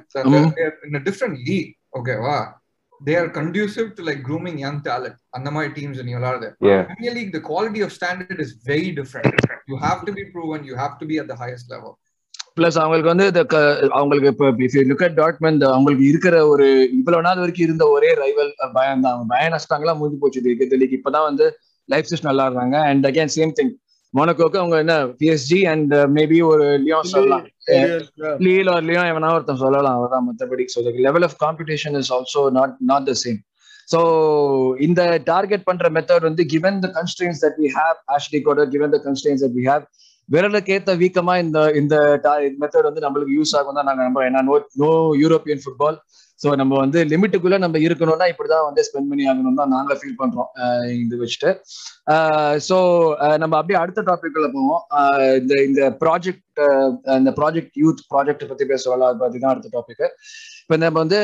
D: டிஃப்ரெண்ட் லீக் ஓகேவா they are conducive to like grooming young talent அந்த மாதிரி டீம்ஸ் நீ விளாடுது
B: Yeah.
D: Premier League, the quality of standard is very different. You have to be proven, you have to be at the highest level.
A: Plus அவங்களுக்கு வந்து அவங்களுக்கு இப்போ if you look at Dortmund அவங்களுக்கு இருக்கிற ஒரு இவ்வளவு நாள் வரைக்கும் இருந்த ஒரே ரைவல் பயம் தான் அவங்க பயம் நஷ்டாங்களா முடிஞ்சு போச்சு கிரிக்கெட் லீக் இப்பதான் வந்து லைஃப் சிஸ்ட் நல்லா இருக்காங்க அண்ட் அகேன் சேம் திங் மோனோக்கோக்கு அவங்க என்ன பிஎஸ்ஜி அண்ட் மேபி ஒரு லியோன் சொல்லலாம். லீல் ஒரு லியோன் எவனா ஒருத்தன் சொல்லலாம் அவர்தான் மற்றபடி so level of competition is also not not the same so இந்த டார்கெட் பண்ற மெத்தட் வந்து given the constraints that we have Ashley coder given the constraints that we have விரலுக்கு ஏத்த வீக்கமா இந்த இந்த மெத்தட் வந்து நம்மளுக்கு யூஸ் ஆகும் தான் நாங்க நம்புறோம். ஏன்னா no no European football so நம்ம வந்து லிமிட்டுக்குள்ள நம்ம இருக்கணும்னா இப்படிதான் வந்து ஸ்பெண்ட் பண்ணி ஆகணும் தான் நாங்க ஃபீல் பண்றோம். இது வச்சுட்டு. ஸோ நம்ம அப்படியே அடுத்த டாபிக் போவோம். இந்த இந்த ப்ராஜெக்ட் இந்த ப்ராஜெக்ட் யூத் ப்ராஜெக்ட் பத்தி பேசுவோம்ல அதை பத்தி தான் அடுத்த டாபிக் இப்போ நம்ம வந்து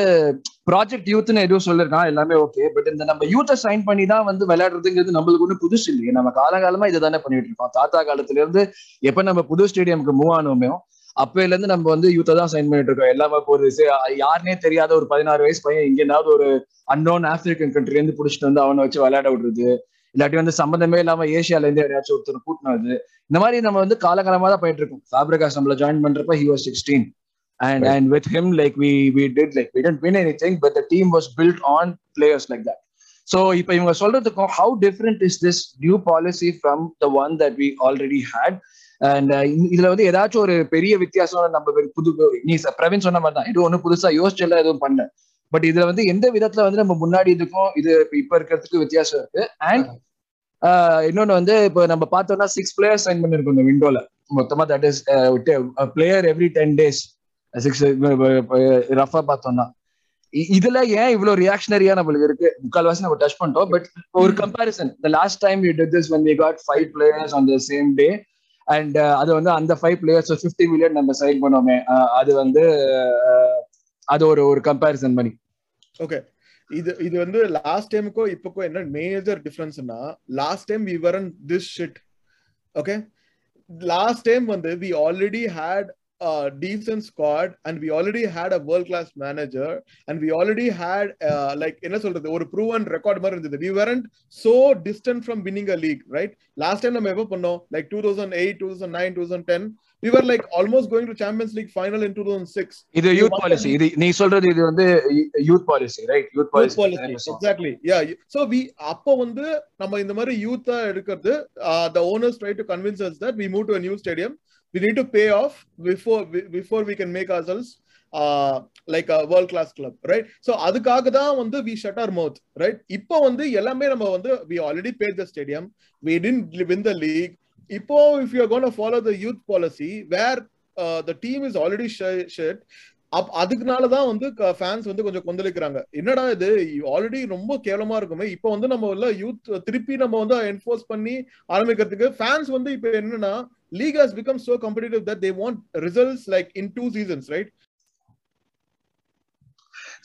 A: ப்ராஜெக்ட் யூத்னு எதுவும் சொல்லிருக்கான் எல்லாமே ஓகே பட் இந்த நம்ம யூத்தை சைன் பண்ணி தான் வந்து விளையாடுறதுங்கிறது நம்மளுக்கு ஒன்றும் புதுசு இல்லையே. நம்ம காலகாலமா இதை தானே பண்ணிட்டு இருக்கோம். தாத்தா காலத்துல இருந்து எப்ப நம்ம புது ஸ்டேடியம்க்கு மூவ் ஆனோமே அப்பையில இருந்து நம்ம வந்து யூத்தை தான் சைன் பண்ணிட்டு இருக்கோம் எல்லாமே சரி, யாருனே தெரியாத ஒரு பதினாறு வயசு பையன் இங்க ஏதாவது ஒரு அன்னோன் ஆப்பிரிக்கன் கண்ட்ரில இருந்து புடிச்சிட்டு வந்து அவனை வச்சு விளையாட விடுறது. இல்லாட்டி வந்து சம்பந்தமே இல்லாம ஏசியால இருந்து யாராச்சும் ஒருத்தர் கூட்டினது இந்த மாதிரி நம்ம வந்து காலகாலமா தான் போயிட்டு இருக்கோம் ஃபேப்ரிகாஸ் நம்மள ஜாயின் பண்றப்ப he was sixteen and
B: Right.
A: and with him like we we did like we didn't win anything but the team was built on players like that. So இப்போ இவங்க சொல்றதுக்கும் how different is this new policy from the one that we already had? And இதுல வந்து ஏதாச்சும் ஒரு பெரிய வித்தியாசம் நம்ம வெ- புது நீ பிரவீன் சொன்ன மாதிரி தான். எதுவும் ஒன்றும் புதுசா யோசிச்செல்லாம் எதுவும் பண்ணல. பட் இதுல வந்து எந்த விதத்துல வந்து நம்ம முன்னாடி இதுக்கும் இது இப்ப- இருக்கிறதுக்கு வித்தியாசம் இருக்கு. அண்ட் இன்னொன்னு வந்து இப்போ நம்ம பார்த்தோம்னா சிக்ஸ் பிளேயர்ஸ் சைன் பண்ணிருக்கோம் இந்த விண்டோல மொத்தமா that is player every ten days six Rafah பார்த்தோம்னா. இதுல ஏன் இவ்வளவு ரியாக்ஷனரியா நம்மளுக்கு இருக்கு? முக்கால்வாசி நம்ம டச் பண்ணிட்டோம். பட் ஒரு comparison the last time you did this when we got five players on the same day and uh, அது வந்து அந்த ஃபைவ் பிளேயர்ஸ் ஃபிஃப்டி மில்லியன் நம்ம சைன் பண்ணோமே. அது வந்து அது ஒரு ஒரு கம்பேரிசன் பண்ணி
E: ஓகே இது இது வந்து லாஸ்ட் டைமுக்கோ இப்போக்கோ என்ன major டிஃபரன்ஸ்னா last time we were in this shit okay last time வந்து we already had a decent squad and we already had a world class manager and we already had uh, like என்ன சொல்றது ஒரு proven record மாதிரி இருந்தது we weren't so distant from winning a league right last time நம்ம எப்போ பண்ணோம் like 2008 2009 2010 we were like almost going to champions league final in 2006
A: இது youth policy இது நீ சொல்றது இது வந்து policy right youth
E: Youth policy,
A: policy
E: exactly yeah so we அப்போ வந்து நம்ம இந்த மாதிரி யூத்தா எடுக்கிறது the owners try to convince us that we move to a new stadium we need to pay off before before we can make ourselves like world class club right so அதுக்காக தான் வந்து we shut our mouth right இப்போ வந்து எல்லாமே நம்ம வந்து we already bear the stadium we didn't win the league இப்போ if you gonna follow the youth policy where the team is already set up அதுக்குனாலதான் வந்து ஃபேன்ஸ் வந்து கொஞ்சம் கொந்தளிக்கிறாங்க. என்னடா இது? ஆல்ரெடி ரொம்ப கேவலமா இருக்குமே. இப்போ வந்து நம்ம உள்ள யூத் திருப்பி நம்ம வந்து என்ஃபோர்ஸ் பண்ணி ஆரம்பிக்கிறதுக்கு ஃபேன்ஸ் வந்து இப்போ என்னன்னா league has become so competitive that they want results like in two seasons right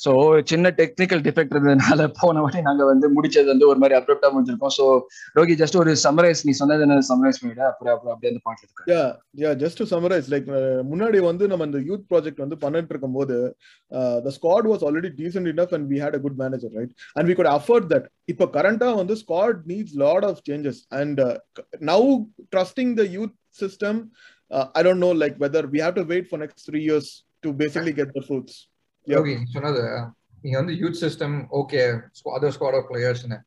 A: so சின்ன டெக்னிக்கல் டிஃபெக்ட் இருந்ததுனால போன வாட்டி நாங்க வந்து முடிச்சது வந்து ஒரு மாதிரி அப்ரப்டா முடிஞ்சிருக்கோம். ஸோ ரோகி ஜஸ்ட் ஒரு சமரைஸ் நீ சொன்னது என்ன சமரைஸ் பண்ணிவிட அப்புறம் அப்புறம் அப்படியே அந்த பாட்டு இருக்கு.
E: Yeah yeah just to summarise like முன்னாடி வந்து நம்ம இந்த யூத் ப்ராஜெக்ட் வந்து பண்ணிட்டு இருக்கும்போது the squad was already decent enough and we had a good manager right and we could afford that இப்போ கரண்டா வந்து squad needs lot of changes and now trusting the youth system I don't know like whether we have to wait for next three years to basically get the fruits
D: யோகி சொன்னது நீங்க வந்து youth system okay other squad of பிளேயர்ஸ்னு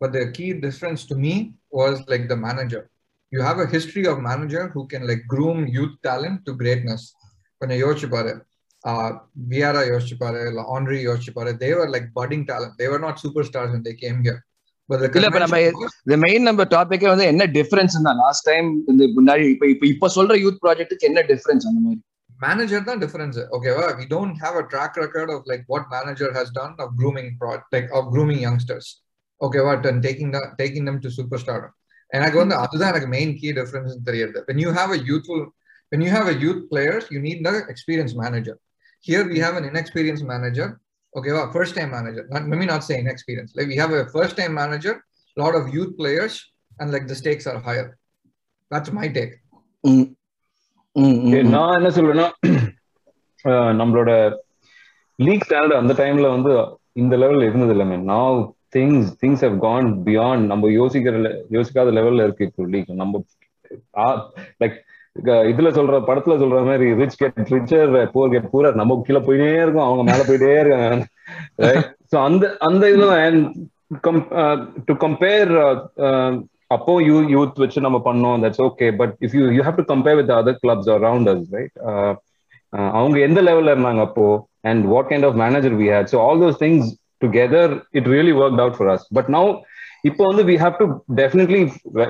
D: but the key difference to me was like the manager you have a history of manager who can like groom youth talent to greatness கொஞ்சம் யோசிச்சு பாரு. வியாரா யோசிச்சு பாரு இல்ல Henry யோசிச்சு பாரு. They were like putting talent they were not super stars they came here but
A: இல்ல இப்ப நம்ம இந்த மெயின் நம்ம டாபிக்கே வந்து என்ன டிஃபரன்ஸ் தான். லாஸ்ட் டைம் இந்த முன்னாடி இப்ப இப்ப இப்ப சொல்ற யூத் ப்ராஜெக்ட்டுக்கு என்ன டிஃபரன்ஸ் அந்த மாதிரி?
D: manager தான் difference ஓகேவா we don't have a track record of like what manager has done of grooming pro like of grooming youngsters ஓகேவா and taking the, taking them to superstar எனக்கு வந்து அதுதான் எனக்கு மெயின் கீ டிஃபரன்ஸ் தெரியுது when you have a youthful when you have a youth players you need the experienced manager here we have an inexperienced manager okay well, first time manager not maybe not say inexperienced like we have a first time manager lot of youth players and like the stakes are higher that's my take
B: நான் என்ன சொல்றேன்னா *clears throat* நம்மளோட league standard அந்த டைம்ல வந்து இந்த level இருந்தது இல்லை மேம் நான் things things have gone beyond நம்ம யோசிக்கிற யோசிக்காத லெவல்ல இருக்கு இப்போ லீக் நம்ம லைக் இதுல சொல்ற படத்துல சொல்ற மாதிரி rich get richer poor get poorer நம்ம கீழே போயிட்டே இருக்கோம். அவங்க மேல போயிட்டே இருக்காங்க. ஸோ அந்த அந்த இதுல டு கம்பேர் அப்போ யூ யூத் வச்சு நம்ம பண்ணோம் that's okay but if you you have to compare with other clubs around us right அவங்க எந்த லெவல்ல இருந்தாங்க அப்போ? And what kind of manager we had so all those things together it really work out for us but now இப்போ வந்து we have to definitely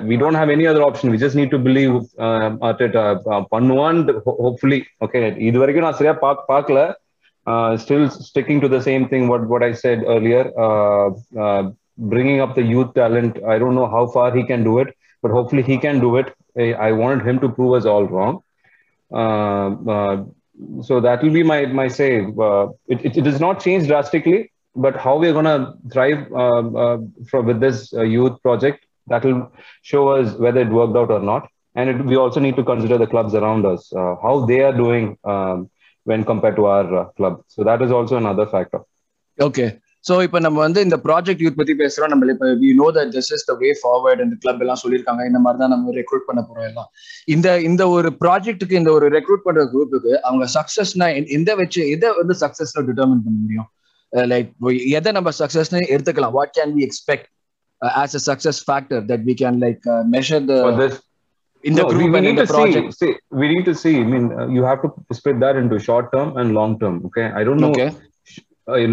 B: we don't have any other option. We just need to believe uh, Arteta uh, பண்ணுவான் hopefully. Okay இது வரைக்கும் நான் சரியா பாக் பார்க்கல uh, still sticking to the same thing what what I said earlier. Uh, uh, bringing up the youth talent I don't know how far he can do it but hopefully he can do it. I, wanted him to prove us all wrong. Uh, uh, so that will be my my say. Uh, it, it, it does not change drastically but how we're going to thrive uh, uh, from, with this uh, youth project that will show us whether it worked out or not. And it, we also need to consider the clubs around us how they are doing um, when compared to our club. So that is also another factor.
A: Okay so இப்போ நம்ம வந்து இந்த project youth பத்தி பேசுறோம் நம்ம இப்போ we know that this is the way forward இந்த club எல்லாம் சொல்லியிருக்காங்க இந்த மாதிரி தான் நம்ம ரெக்ரூட் பண்ண போறோம் எல்லாம் இந்த இந்த ஒரு ப்ராஜெக்ட்டுக்கு இந்த ஒரு ரெக்ரூட் பண்ற குரூப்புக்கு அவங்க சக்சஸ்னா எந்த வச்சு எதை வந்து சக்சஸ்ல டிட்டர்மின் பண்ண முடியும் லைக் எதை நம்ம சக்சஸ்னு எடுத்துக்கலாம் what can we expect as a success factor that we can like
B: measure the
A: இந்த
B: No, we, we need to see,
A: project
B: see. We need to see. I mean, uh, you have to split that into short term and long term. Okay, I don't know.
A: Okay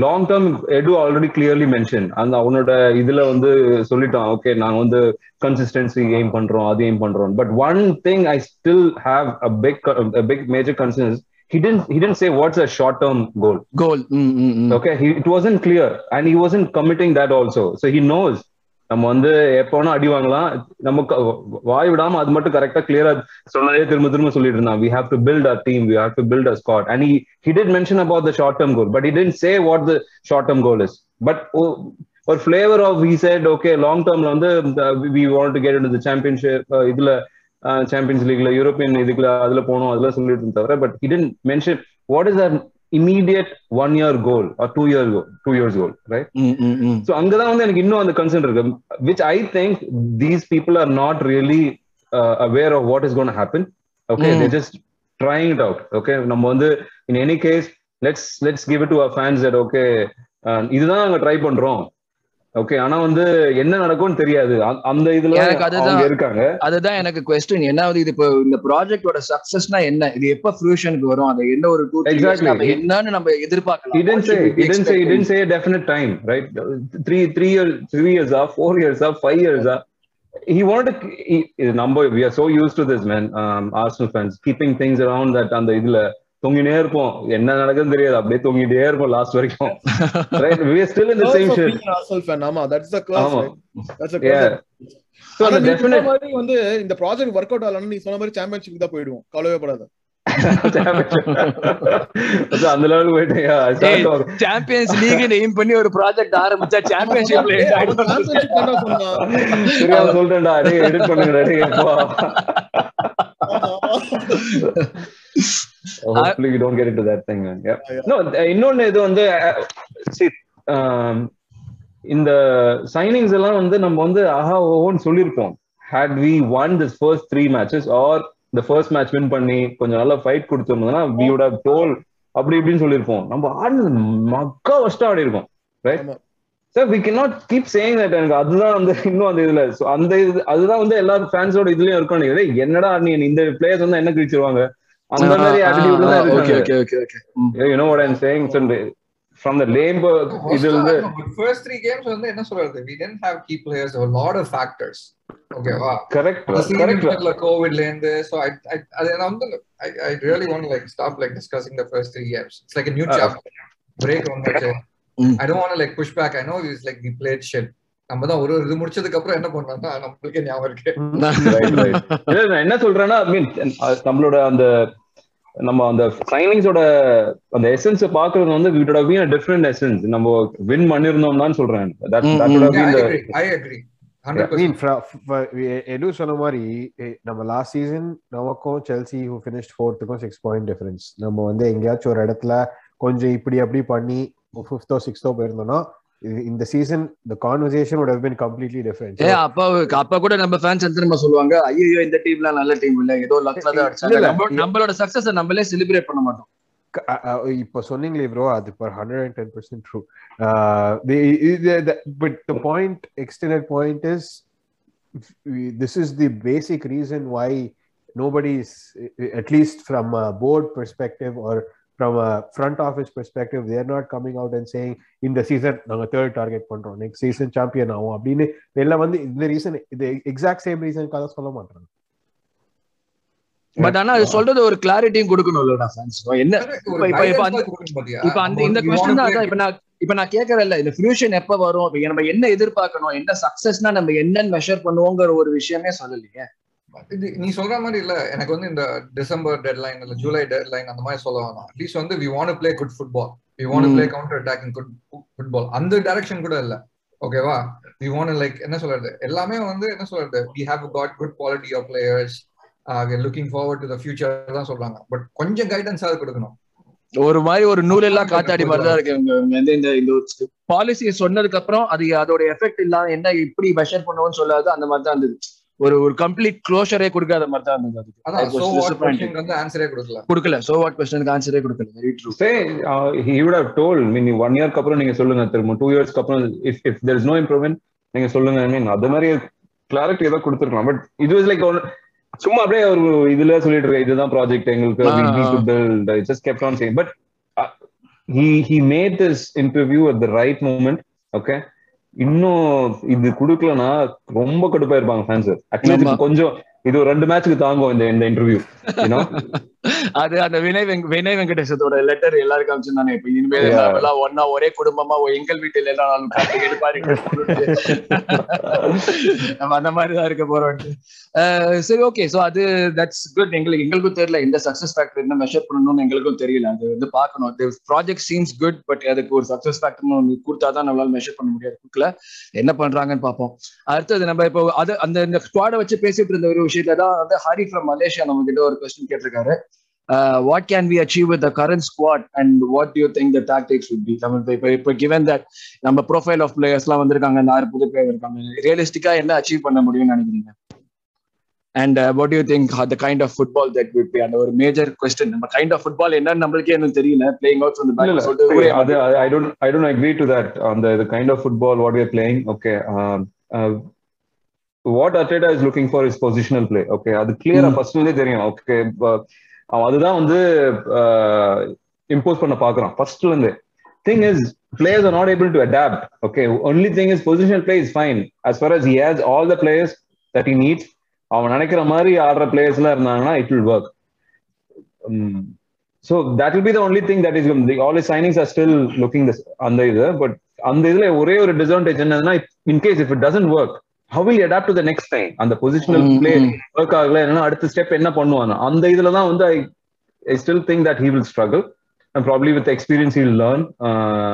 B: long term Edu already clearly mention அந்த அவனோட இதுல வந்து சொல்லிட்டான் okay நாங்க வந்து consistency aim பண்றோம் அது aim பண்றோம். But one thing I still have a big big major concerns he didn't he didn't say what's a short term goal.
A: Goal
B: okay he, it wasn't clear and he wasn't committing that also. So he knows நம்ம வந்து எப்போனா அடி வாங்கலாம் நமக்கு வாய் விடாம அது மட்டும் கரெக்டா கிளியரா சொன்னதே திரும்ப திரும்ப சொல்லிட்டு இருந்தான் we have to build our team we have to build a squad and he did mention about the short term goal but it didn't say what the short term goal is but ஒரு flavour of he said okay long டேர்ம்ல வந்து we want to get in championship இதுல champions லீக்ல European இதுக்குள்ள அதுல போனோம் அதெல்லாம் சொல்லிட்டு தவிர but he mention what is our immediate one year goal or two year goal two years goal right so அங்கதான் வந்து எனக்கு இன்னும் அந்த கன்சர்ன் இருக்கு which i think these people are not really uh, aware of what is going to happen okay
A: Mm.
B: they're just trying it out okay நம்ம வந்து in any case let's let's give it to our fans that okay uh, இதுதான் நாங்க try பண்றோம் okay ஆனா வந்து என்ன நடக்கும்னு தெரியாது அந்த இதுல
A: எனக்கு அதுதான்
B: இருக்காங்க
A: அதுதான் எனக்கு கொஸ்டின் என்ன வந்து இது இப்போ இந்த ப்ராஜெக்டோட சக்சஸ்னா என்ன இது எப்ப ஃபியூஷனுக்கு வரும் அது என்ன ஒரு டூ. நம்ம என்னன்னு நம்ம எதிர்பார்க்கலாம்
B: didn't say a definite time right three three years three years up four years up five years up he wanted to he, number we are so used to this man um arsenal fans keeping things around that அந்த இதுல தொங்கினே இருப்போம். என்ன நடக்குதுன்னு தெரியாது. அப்படியே தொங்கிட்டே இருப்போம் last வரைக்கும்.
E: ஆமா, சொன்ன
B: definite
E: மாதிரி வந்து இந்த ப்ராஜெக்ட் ஒர்க் அவுட் ஆகலன்னு நீ சொன்ன மாதிரி சாம்பியன்ஷிப் தான் போயிடுவோம். கவலையே படாத.
B: அந்த லெவலுக்கு போயிட்டு yeah, I
A: ஏய்,
B: started talking.
A: Champions league aim பண்ணி ஒரு ப்ராஜெக்ட் ஆரம்பிச்சா சாம்பியன்ஷிப்ல
B: சொல்லிட்டேன்டா டேய் *laughs* எடிட் பண்ணுங்கடா டேய் எப்பா hopefully we don't get into that thing man. Yeah.
E: Yeah.
B: no uh, இன்னொன்னு இது வந்து uh, see um, இந்த சைனிங்ஸ் எல்லாம் வந்து நம்ம வந்து ஆஹா ஓன்னு சொல்லியிருப்போம் had we won this first three matches or the first match win பண்ணி கொஞ்சம் நல்ல ஃபைட் கொடுத்திருந்தோம்னா we would have told அப்படி இப்படின்னு சொல்லியிருப்போம். நம்ம ஆடினது மக்கா ஃபர்ஸ்ட் ஆடி இருக்கோம்
E: right.
B: Sir we cannot keep saying that எனக்கு அதுதான் வந்து இன்னும் அந்த இதுல அந்த இது அதுதான் வந்து எல்லா ஃபேன்ஸோட இதுலயும் இருக்கும் டேய், என்னடா நீ இந்த பிளேயர்ஸ் வந்து என்ன கிழிச்சிருவாங்க? அந்த மாதிரி attitude தான்
A: ஓகே
B: இருக்காங்க.
A: Okay okay okay
B: you know what i'm saying? so from the labor இது வந்து
D: ஃபர்ஸ்ட் த்ரீ கேம்ஸ் வந்து என்ன சொல்றது? We didn't have key players. There were a lot of factors. ஓகேவா
B: கரெக்ட்
D: கரெக்ட்
B: கரெக்ட்
D: கோவிட்ல இருந்து சோ ஐ அது நான் வந்து I I really want like stop like discussing the first three games it's like a new
B: Uh,
D: chapter. Break வந்துச்சு. I don't want like push back I know is like the plate shed நம்ம தான் ஒரு ஒரு இது முடிச்சதுக்கு அப்புறம் என்ன பண்ணோம்னா நம்மளுக்கே ஞாபகம் இருக்கு. *laughs*
B: இல்ல என்ன சொல்றேன்னா ஐ மீன் நம்மளோட அந்த நம்ம அந்த சைனிங்ஸோட அந்த எசன்ஸ் பாக்குறது வந்து we would have been a different essence. நம்ம வின் பண்ணிருந்தோம் தான் சொல்றேன்.
C: Mean,
D: 100%.
C: fra- for- we- எடு சொன்ன மாதிரி எ- நம்ம லாஸ்ட் சீசன் நமக்கும் செல்சி ஹூ ஃபினிஷ்ட் ஃபோர்த்துக்கும் சிக்ஸ் பாயிண்ட் டிஃபரன்ஸ் நம்ம வந்து எங்கேயாச்சும் ஒரு இடத்துல கொஞ்சம் இப்படி அப்படி பண்ணி ஃபிஃப்த்தோ சிக்ஸ்த்தோ போயிருந்தோம்னா இந்த season the conversation would have been completely different.
A: ஏ அப்பா அப்பா கூட நம்ம ஃபேன்ஸ் வந்து நம்ம சொல்லுவாங்க? ஐயோ இந்த டீம்ல நல்ல டீம் இல்ல. ஏதோ லக்ல தான் அடிச்சாங்க. நம்மளோட சக்சஸ் நம்மளே செலிப்ரேட் பண்ண மாட்டோம்.
C: இப்போ சொன்னீங்களே ப்ரோ அது per hundred and ten percent true but the point extended point is this is the basic reason why nobody is at least from a board perspective or from a front office perspective they're not coming out and saying இந்த season நாங்க third target பண்றோம். Next season champion ஆகும் அப்படின்னு வெளில வந்து இந்த reason இது exact same ரீசனுக்காக சொல்ல மாட்டாங்க
A: பட் ஆனா அது சொல்றது ஒரு கிளாரிட்டியும் கொடுக்கணும்ல ஃபேன்ஸ் என்ன இப்ப- அந்த- இந்த கொஸ்டின் தான் இப்ப நான் இப்ப நான் கேக்குறேன்ல இந்த ஃபியூஷன் எப்ப வரும்? நம்ம என்ன எதிர்பார்க்கணும்? என்ன சக்சஸ்னா நம்ம என்னன்னு மெஷர் பண்ணுவோங்கிற ஒரு விஷயமே சொல்லலையே.
D: இது நீ சொல்ற மாதிரி இல்ல. எனக்கு வந்து இந்த டிசம்பர் டெட்லைன் இல்ல ஜூலை டெட்லைன் அந்த மாதிரி சொல்ல வேணாம். அட்லீஸ்ட் வந்து we want play good football we
A: want.
D: Play counter attacking good football அந்த டைரக்ஷன் கூட இல்ல. ஓகேவா வி? வாண்ட் லைக் என்ன சொல்றது? எல்லாமே வந்து என்ன சொல்றது? We have got good quality of players looking forward to the future தான் சொல்றாங்க. பட் கொஞ்சம் கைடன்ஸாவது கொடுக்கணும்.
A: ஒரு மாதிரி ஒரு நூல் எல்லாம் காத்தாடி மாதிரி தான் இருக்கு. இவங்க இவங்க வந்து இந்த இந்த பாலிசி சொன்னதுக்கு அப்புறம் அது அதோட எஃபெக்ட் இல்லாம என்ன இப்படி மெஷர் பண்ணுவோம்னு சொல்லாது அந்த மாதிரி தான் இருந்தது. ஒரு ஒரு கம்ப்ளீட் க்ளோஷரே கொடுக்காத மாதிரி தான் இருந்தது அதுக்கு.
D: சோ வாட் ஆன்சரே கொடுக்கல.
A: கொடுக்கல. சோ வாட் கொஸ்டனுக்கு ஆன்சரே கொடுக்கல. Very true
B: say uh, he would have told I mean one இயர்க்கு அப்புறம் நீங்க சொல்லுங்க திரும்ப டூ இயர்ஸ்க்கு அப்புறம் if if there is no improvement நீங்க சொல்லுங்க. I mean அது மாதிரி கிளாரிட்டி ஏதோ கொடுத்துருக்கலாம். பட் இது வாஸ் லைக் சும்மா அப்படியே ஒரு இதுல சொல்லிட்டு இருக்க இதுதான் ப்ராஜெக்ட் எங்களுக்கு we need to build. I just kept on saying but uh, he he made this இன்னும் இது குடுக்கலனா ரொம்ப கடுப்பா இருப்பாங்க ஃபேன்ஸ் அட்லீஸ்ட். கொஞ்சம் இது ஒரு ரெண்டு மேட்ச்க்கு தாங்கும் இந்த இந்த இன்டர்வியூ *laughs*
A: அது அந்த வினய் வினய் வெங்கடேஷத்தோட லெட்டர் எல்லாருக்கும் அமைச்சிருந்தானே இப்ப இனிமேல் எல்லாம் ஒன்னா ஒரே குடும்பமா எங்கள் வீட்டுல எல்லாம் நாளும் *laughs* நம்ம அந்த மாதிரி தான் இருக்க போறோம். சரி ஓகே ஸோ அது தட்ஸ் குட் எங்களுக்கு எங்களுக்கும் தெரியல. இந்த சக்ஸஸ் ஃபேக்டர் என்ன மெஷர் பண்ணணும்னு எங்களுக்கும் தெரியல. அது வந்து பார்க்கணும். ப்ராஜெக்ட் சீன்ஸ் குட் பட் அதுக்கு ஒரு சக்ஸஸ் ஃபேக்டர்னு ஒன்று கொடுத்தாதான் நம்மளால மெஷர் பண்ண முடியாது. குக்கில் என்ன பண்றாங்கன்னு பார்ப்போம். அடுத்தது நம்ம இப்போ அது அந்த இந்த ஸ்குவாடை வச்சு பேசிட்டு இருந்த ஒரு விஷயத்துல தான் வந்து ஹரி ஃப்ரம் மலேசியா நம்ம கிட்ட ஒரு கொஸ்டின் கேட்டிருக்காரு. What can we achieve with the current squad and what you think the tactics would be நம்ம இப்போ இப்போ கிவன் தட் நம்ம ப்ரொஃபைல் ஆஃப் பிளேயர்ஸ்லாம் வந்திருக்காங்க நாலு புது பிளேயர் இருக்காங்க ரியலிஸ்டிக்கா என்ன அச்சீவ் பண்ண முடியும்னு நினைக்கிறீங்க? And what you think the kind of football that would be அந்த ஒரு மேஜர் கொஸ்டின் நம்ம கைண்ட் ஆஃப் ஃபுட்பால் என்னன்னு நம்மளுக்கே இன்னும் தெரியல பிளேயிங் அவுட் ஃப்ரம் தி
B: இல்ல, இல்ல.
A: பேக் சொல்லிட்டு ஊரே
B: அது அது- I don't I don't agree to that on the the kind of football what we are playing. Okay. Um, uh, what Arteta is looking for is positional play. Okay. அது கிளியரா
A: ம்.
B: ஃபர்ஸ்ட்ல இருந்தே தெரியும். ஓகே. அவன் அதுதான் வந்து இம்போஸ் பண்ண பாக்குறான் ஃபர்ஸ்ட்ல இருந்து thing is players are not able to adapt okay only thing is positional play is fine as far as he has all the players that he needs அவன் நினைக்கிற மாதிரி ஆடுற பிளேயர்ஸ் எல்லாம் இருந்தாங்கன்னா it will work that will be the only thing that is the, all his signings are still looking this அந்த இது but அந்த இதுல ஒரே ஒரு டிஸ்அட்வான்டேஜ் என்னன்னா in case if it doesn't work how will he adapt to the next time அந்த positional play. Work ஆகல என்னன்னா அடுத்த ஸ்டெப் என்ன பண்ணுவாங்க அந்த இதுல தான் வந்து I I still think that he will struggle and probably with experience he'll learn uh,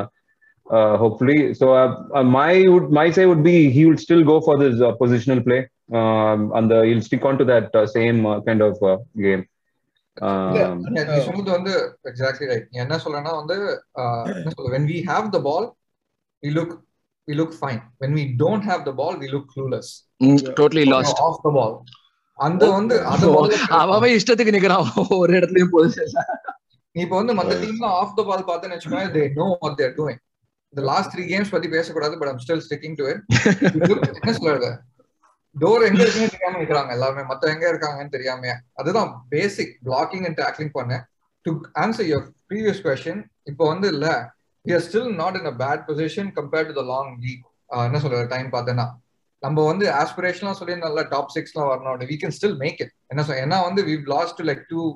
B: uh, hopefully so uh, uh, my would my say would be he will still go for this uh, positional play um, and the, he'll stick on to that uh, same uh, kind of uh, game. um,
D: Yeah, நீ சொன்னது வந்து exactly right என்ன சொல்றேன்னா வந்து ஆஹ், சொல்ற when we have the ball we look we look fine. When we don't have the ball we look clueless.
A: Totally lost
D: off the ball. அந்த வந்து அது முதல்ல *laughs*
A: அவன் இஷ்டத்துக்கு நிக்கிறான். ஒரு இடத்துலயும் போகுது
D: நீ இப்போ வந்து மத்த டீம்லாம் ஆஃப் த பால் பார்த்தேன்னு வச்சுக்கோங்க they know what they're doing இந்த லாஸ்ட் த்ரீ கேம்ஸ் பத்தி பேசக்கூடாது but I'm still sticking to it என்ன சொல்றது? டோர் எங்க இருக்குன்னு தெரியாம நிக்கிறாங்க எல்லாருமே. மத்த எங்க இருக்காங்கன்னு தெரியாம அதுதான் பேசிக் பிளாக்கிங் அண்ட் டேக்லிங் பண்ண to answer your previous question இப்போ வந்து இல்ல. We are still not in a bad position compared to the long league ஆஹ் என்ன சொல்ற டைம் பார்த்தேன்னா. நம்ம வந்து ஆஸ்பிரேஷன்லாம் சொல்லி நல்ல டாப் சிக்ஸ்லாம் வரணும் we can still make it. என்ன சொல்ல ஏன்னா வந்து we've lost to like two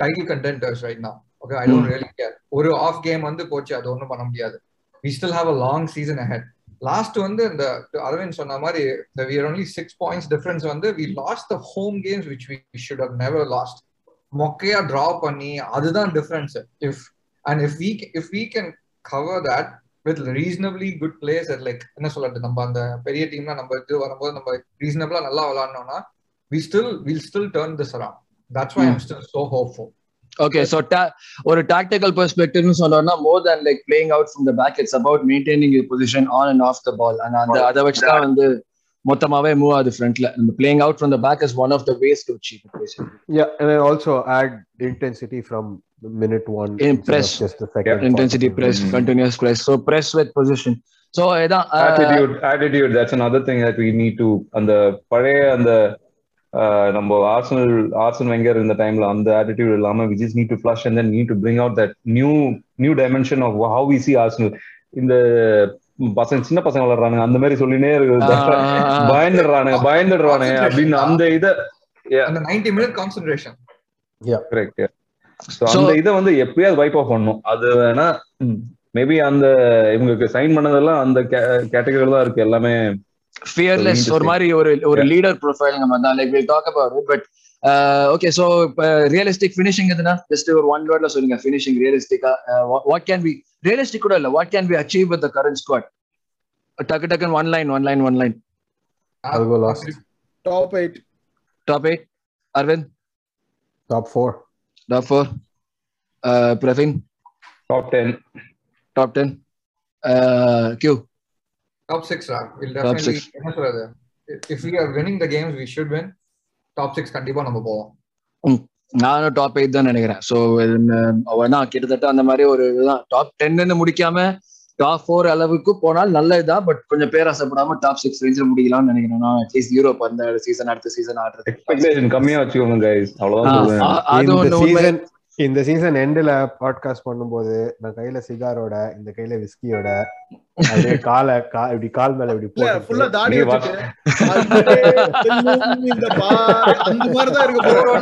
D: title contenders right now. Okay I don't really care ஒரு ஆஃப் கேம் வந்து போச்சு அது ஒன்றும் பண்ண முடியாது. We still have a long season ahead last வந்து இந்த அரவிந்த் சொன்ன மாதிரி we only six points difference வந்து we lost the home games which we should have never lost மொக்கையா டிரா பண்ணி அதுதான் difference if and if we if we can cover that with reasonably good plays like என்ன சொல்றது நம்ம அந்த பெரிய டீம்ல நம்ம இது வரும்போது நம்ம ரீசனபிளா நல்லா விளாடணும்னா we still will still turn this around that's why I'm still so hopeful
A: okay so ஒரு டாக்டிக்கல் பெர்ஸ்பெக்டிவ்னு சொன்னோம்னா more than like playing out from the back it's about maintaining your position on and off the ball and அந்த அதை வச்சு தான் வந்து மொத்தமாவே move ஆகுது ஃப்ரண்ட்ல நம்ம playing out from the back is one of the ways to achieve
C: Yeah, and I also add intensity from minute one.
A: In
C: instead of
A: press.
C: Just the second.
A: Intensity
C: part.
A: Press
B: Mm.
A: Continuous press so press with position so இதான் uh,
B: attitude attitude that's another thing that we need to அந்த பழைய அந்த ஆஹ் நம்ம Arsenal ஆர்சன் Wenger இந்த டைம்ல அந்த attitude இல்லாம we just need to flush and then need to bring out that new new dimension of how we see Arsenal இந்த பசங்க சின்ன பசங்க வளர்றானுங்க அந்த மாதிரி சொல்லினே இருக்கு பயந்துடுறானுங்க பயந்துடுறானுங்க அப்படின்னு அந்த இத
F: அந்த 90 மினிட் கான்சென்ட்ரேஷன்
B: கரெக்ட் ஸோ அந்த இதை வந்து எப்பயாவது வைப் ஆஃப் பண்ணும் அது வேணா மேபி அந்த இவங்களுக்கு சைன் பண்ணதெல்லாம் அந்த கேட்டகரியில தான் இருக்கு எல்லாமே
A: ஃபியர்லெஸ் ஒரு மாதிரி ஒரு ஒரு லீடர் ப்ரொஃபைல் நம்ம தான். Like will talk about but okay so இப்போ ரியலிஸ்டிக் ஃபினிஷிங் எதுனா? ஜஸ்ட் ஒரு ஒன் வேர்ட்ல சொல்லுங்க ஃபினிஷிங் ரியலிஸ்டிக்கா வாட் கேன் பி ரியலிஸ்டிக் கூட இல்ல what can be achieve with the current squad டக்கு டக்குன்னு one line one line one line
C: I'll go last.
E: Top eight
A: top eight Aravind
C: Top four.
A: Top four Praveen
B: top ten
A: top ten Q
F: top six will
A: Top
F: definitely
A: six.
F: என்ன சொல்றது? If we are winning the games we should win top six கண்டிப்பா நம்ம போவோம்.
A: நானும் top eight தான் நினைக்கிறேன். So தான் கிட்டத்தட்ட அந்த மாதிரி ஒரு இதுதான். டாப் டென்னு முடிக்காம டாப் ஃபோர் அளவுக்கு போனால் நல்லதுதான் பட் கொஞ்சம் பேராசைப்படாம டாப் சிக்ஸ் ரேஞ்சில் முடிக்கலாம்னு நினைக்கிறேன். நான் அட்லீஸ்ட் யூரோப் அந்த சீசன் அடுத்த சீசன் ஆடுறது
B: எக்ஸ்பெக்டேஷன் கம்மியா வச்சுக்கோங்க கைஸ் அவ்வளவுதான்
A: அது.
C: சீசன் இந்த சீசன் எண்ட்ல பாட்காஸ்ட் பண்ணும்போது நான் கையில சிகாரோட இந்த கையில விஸ்கியோட அப்படியே காலை கா இப்படி கால் மேல இப்படி
E: ஃபுல்லா
C: போட்டு
E: தாடி அப்படியே செல்லும் இந்த அந்த மாதிரி தான் இருக்க போறோம்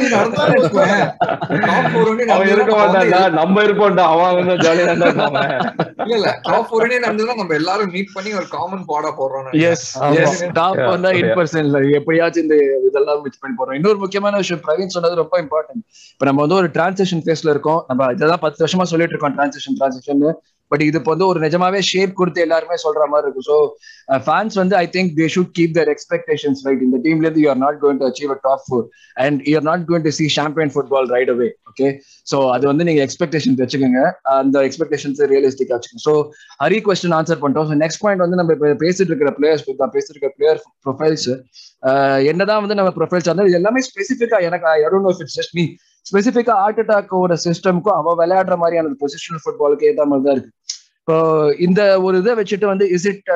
B: அவன் இருக்க மாட்டான்டா. நம்ம இருப்போம்டா. அவன் வந்து ஜாலியா தான் இருக்கான்
F: இல்ல இல்ல. டாப் ஃபோர் ஒன்னி நடந்ததுன்னா நம்ம எல்லாரும் மீட் பண்ணி ஒரு காமன் பாடா போடுறோம்
A: எஸ் டாப் வந்தா எயிட்
B: yeah.
A: பர்சன்ட் எப்படியாச்சும் இந்த இதெல்லாம் மிக்ஸ் பண்ணி போறோம் இன்னொரு முக்கியமான விஷயம் பிரவீன் சொன்னது ரொம்ப இம்பார்ட்டன்ட் இப்ப நம்ம வந்து ஒரு டிரான்சிஷன் ஃபேஸ்ல இருக்கோம். நம்ம இதெல்லாம் பத்து வருஷமா சொல்லிட்டு இருக்கோம். டிரான்சிஷன் டிரான்சிஷன் பட் இது இப்போ வந்து ஒரு நிஜமாவே ஷேப் கொடுத்து எல்லாருமே சொல்ற மாதிரி இருக்கும். ஸோ ஃபேன்ஸ் uh, வந்து I think they should keep their expectations right இந்த டீம்ல இருந்து you are not going to achieve a top four and you are not going to see champion football right away okay so அது வந்து நீங்க expectation வச்சுக்கோங்க. அந்த expectations ரியலிஸ்டிக்கா வச்சுக்கோங்க. ஸோ ஹரி கொஸ்டின் ஆன்சர் பண்ணிட்டோம். ஸோ நெக்ஸ்ட் பாயிண்ட் வந்து நம்ம இப்போ பேசிட்டு இருக்கிற பிளேயர்ஸ் பேசிட்டு இருக்கிற பிளேயர் ப்ரொஃபைல்ஸ் uh, என்னதான் வந்து நம்ம ப்ரொஃபைல்ஸ் வந்து இது எல்லாமே ஸ்பெசிஃபிக்கா எனக்கு I don't know if it's just me ஸ்பெசிஃபிக்கா ஹார்ட் அட்டாக்கோட சிஸ்டம்க்கும் அவ விளையாடுற மாதிரியான பொசிஷனல் ஃபுட்பாலுக்கு ஏற்ற மாதிரி தான் இருக்கு. இப்போ இந்த ஒரு இதை வச்சுட்டு வந்து is it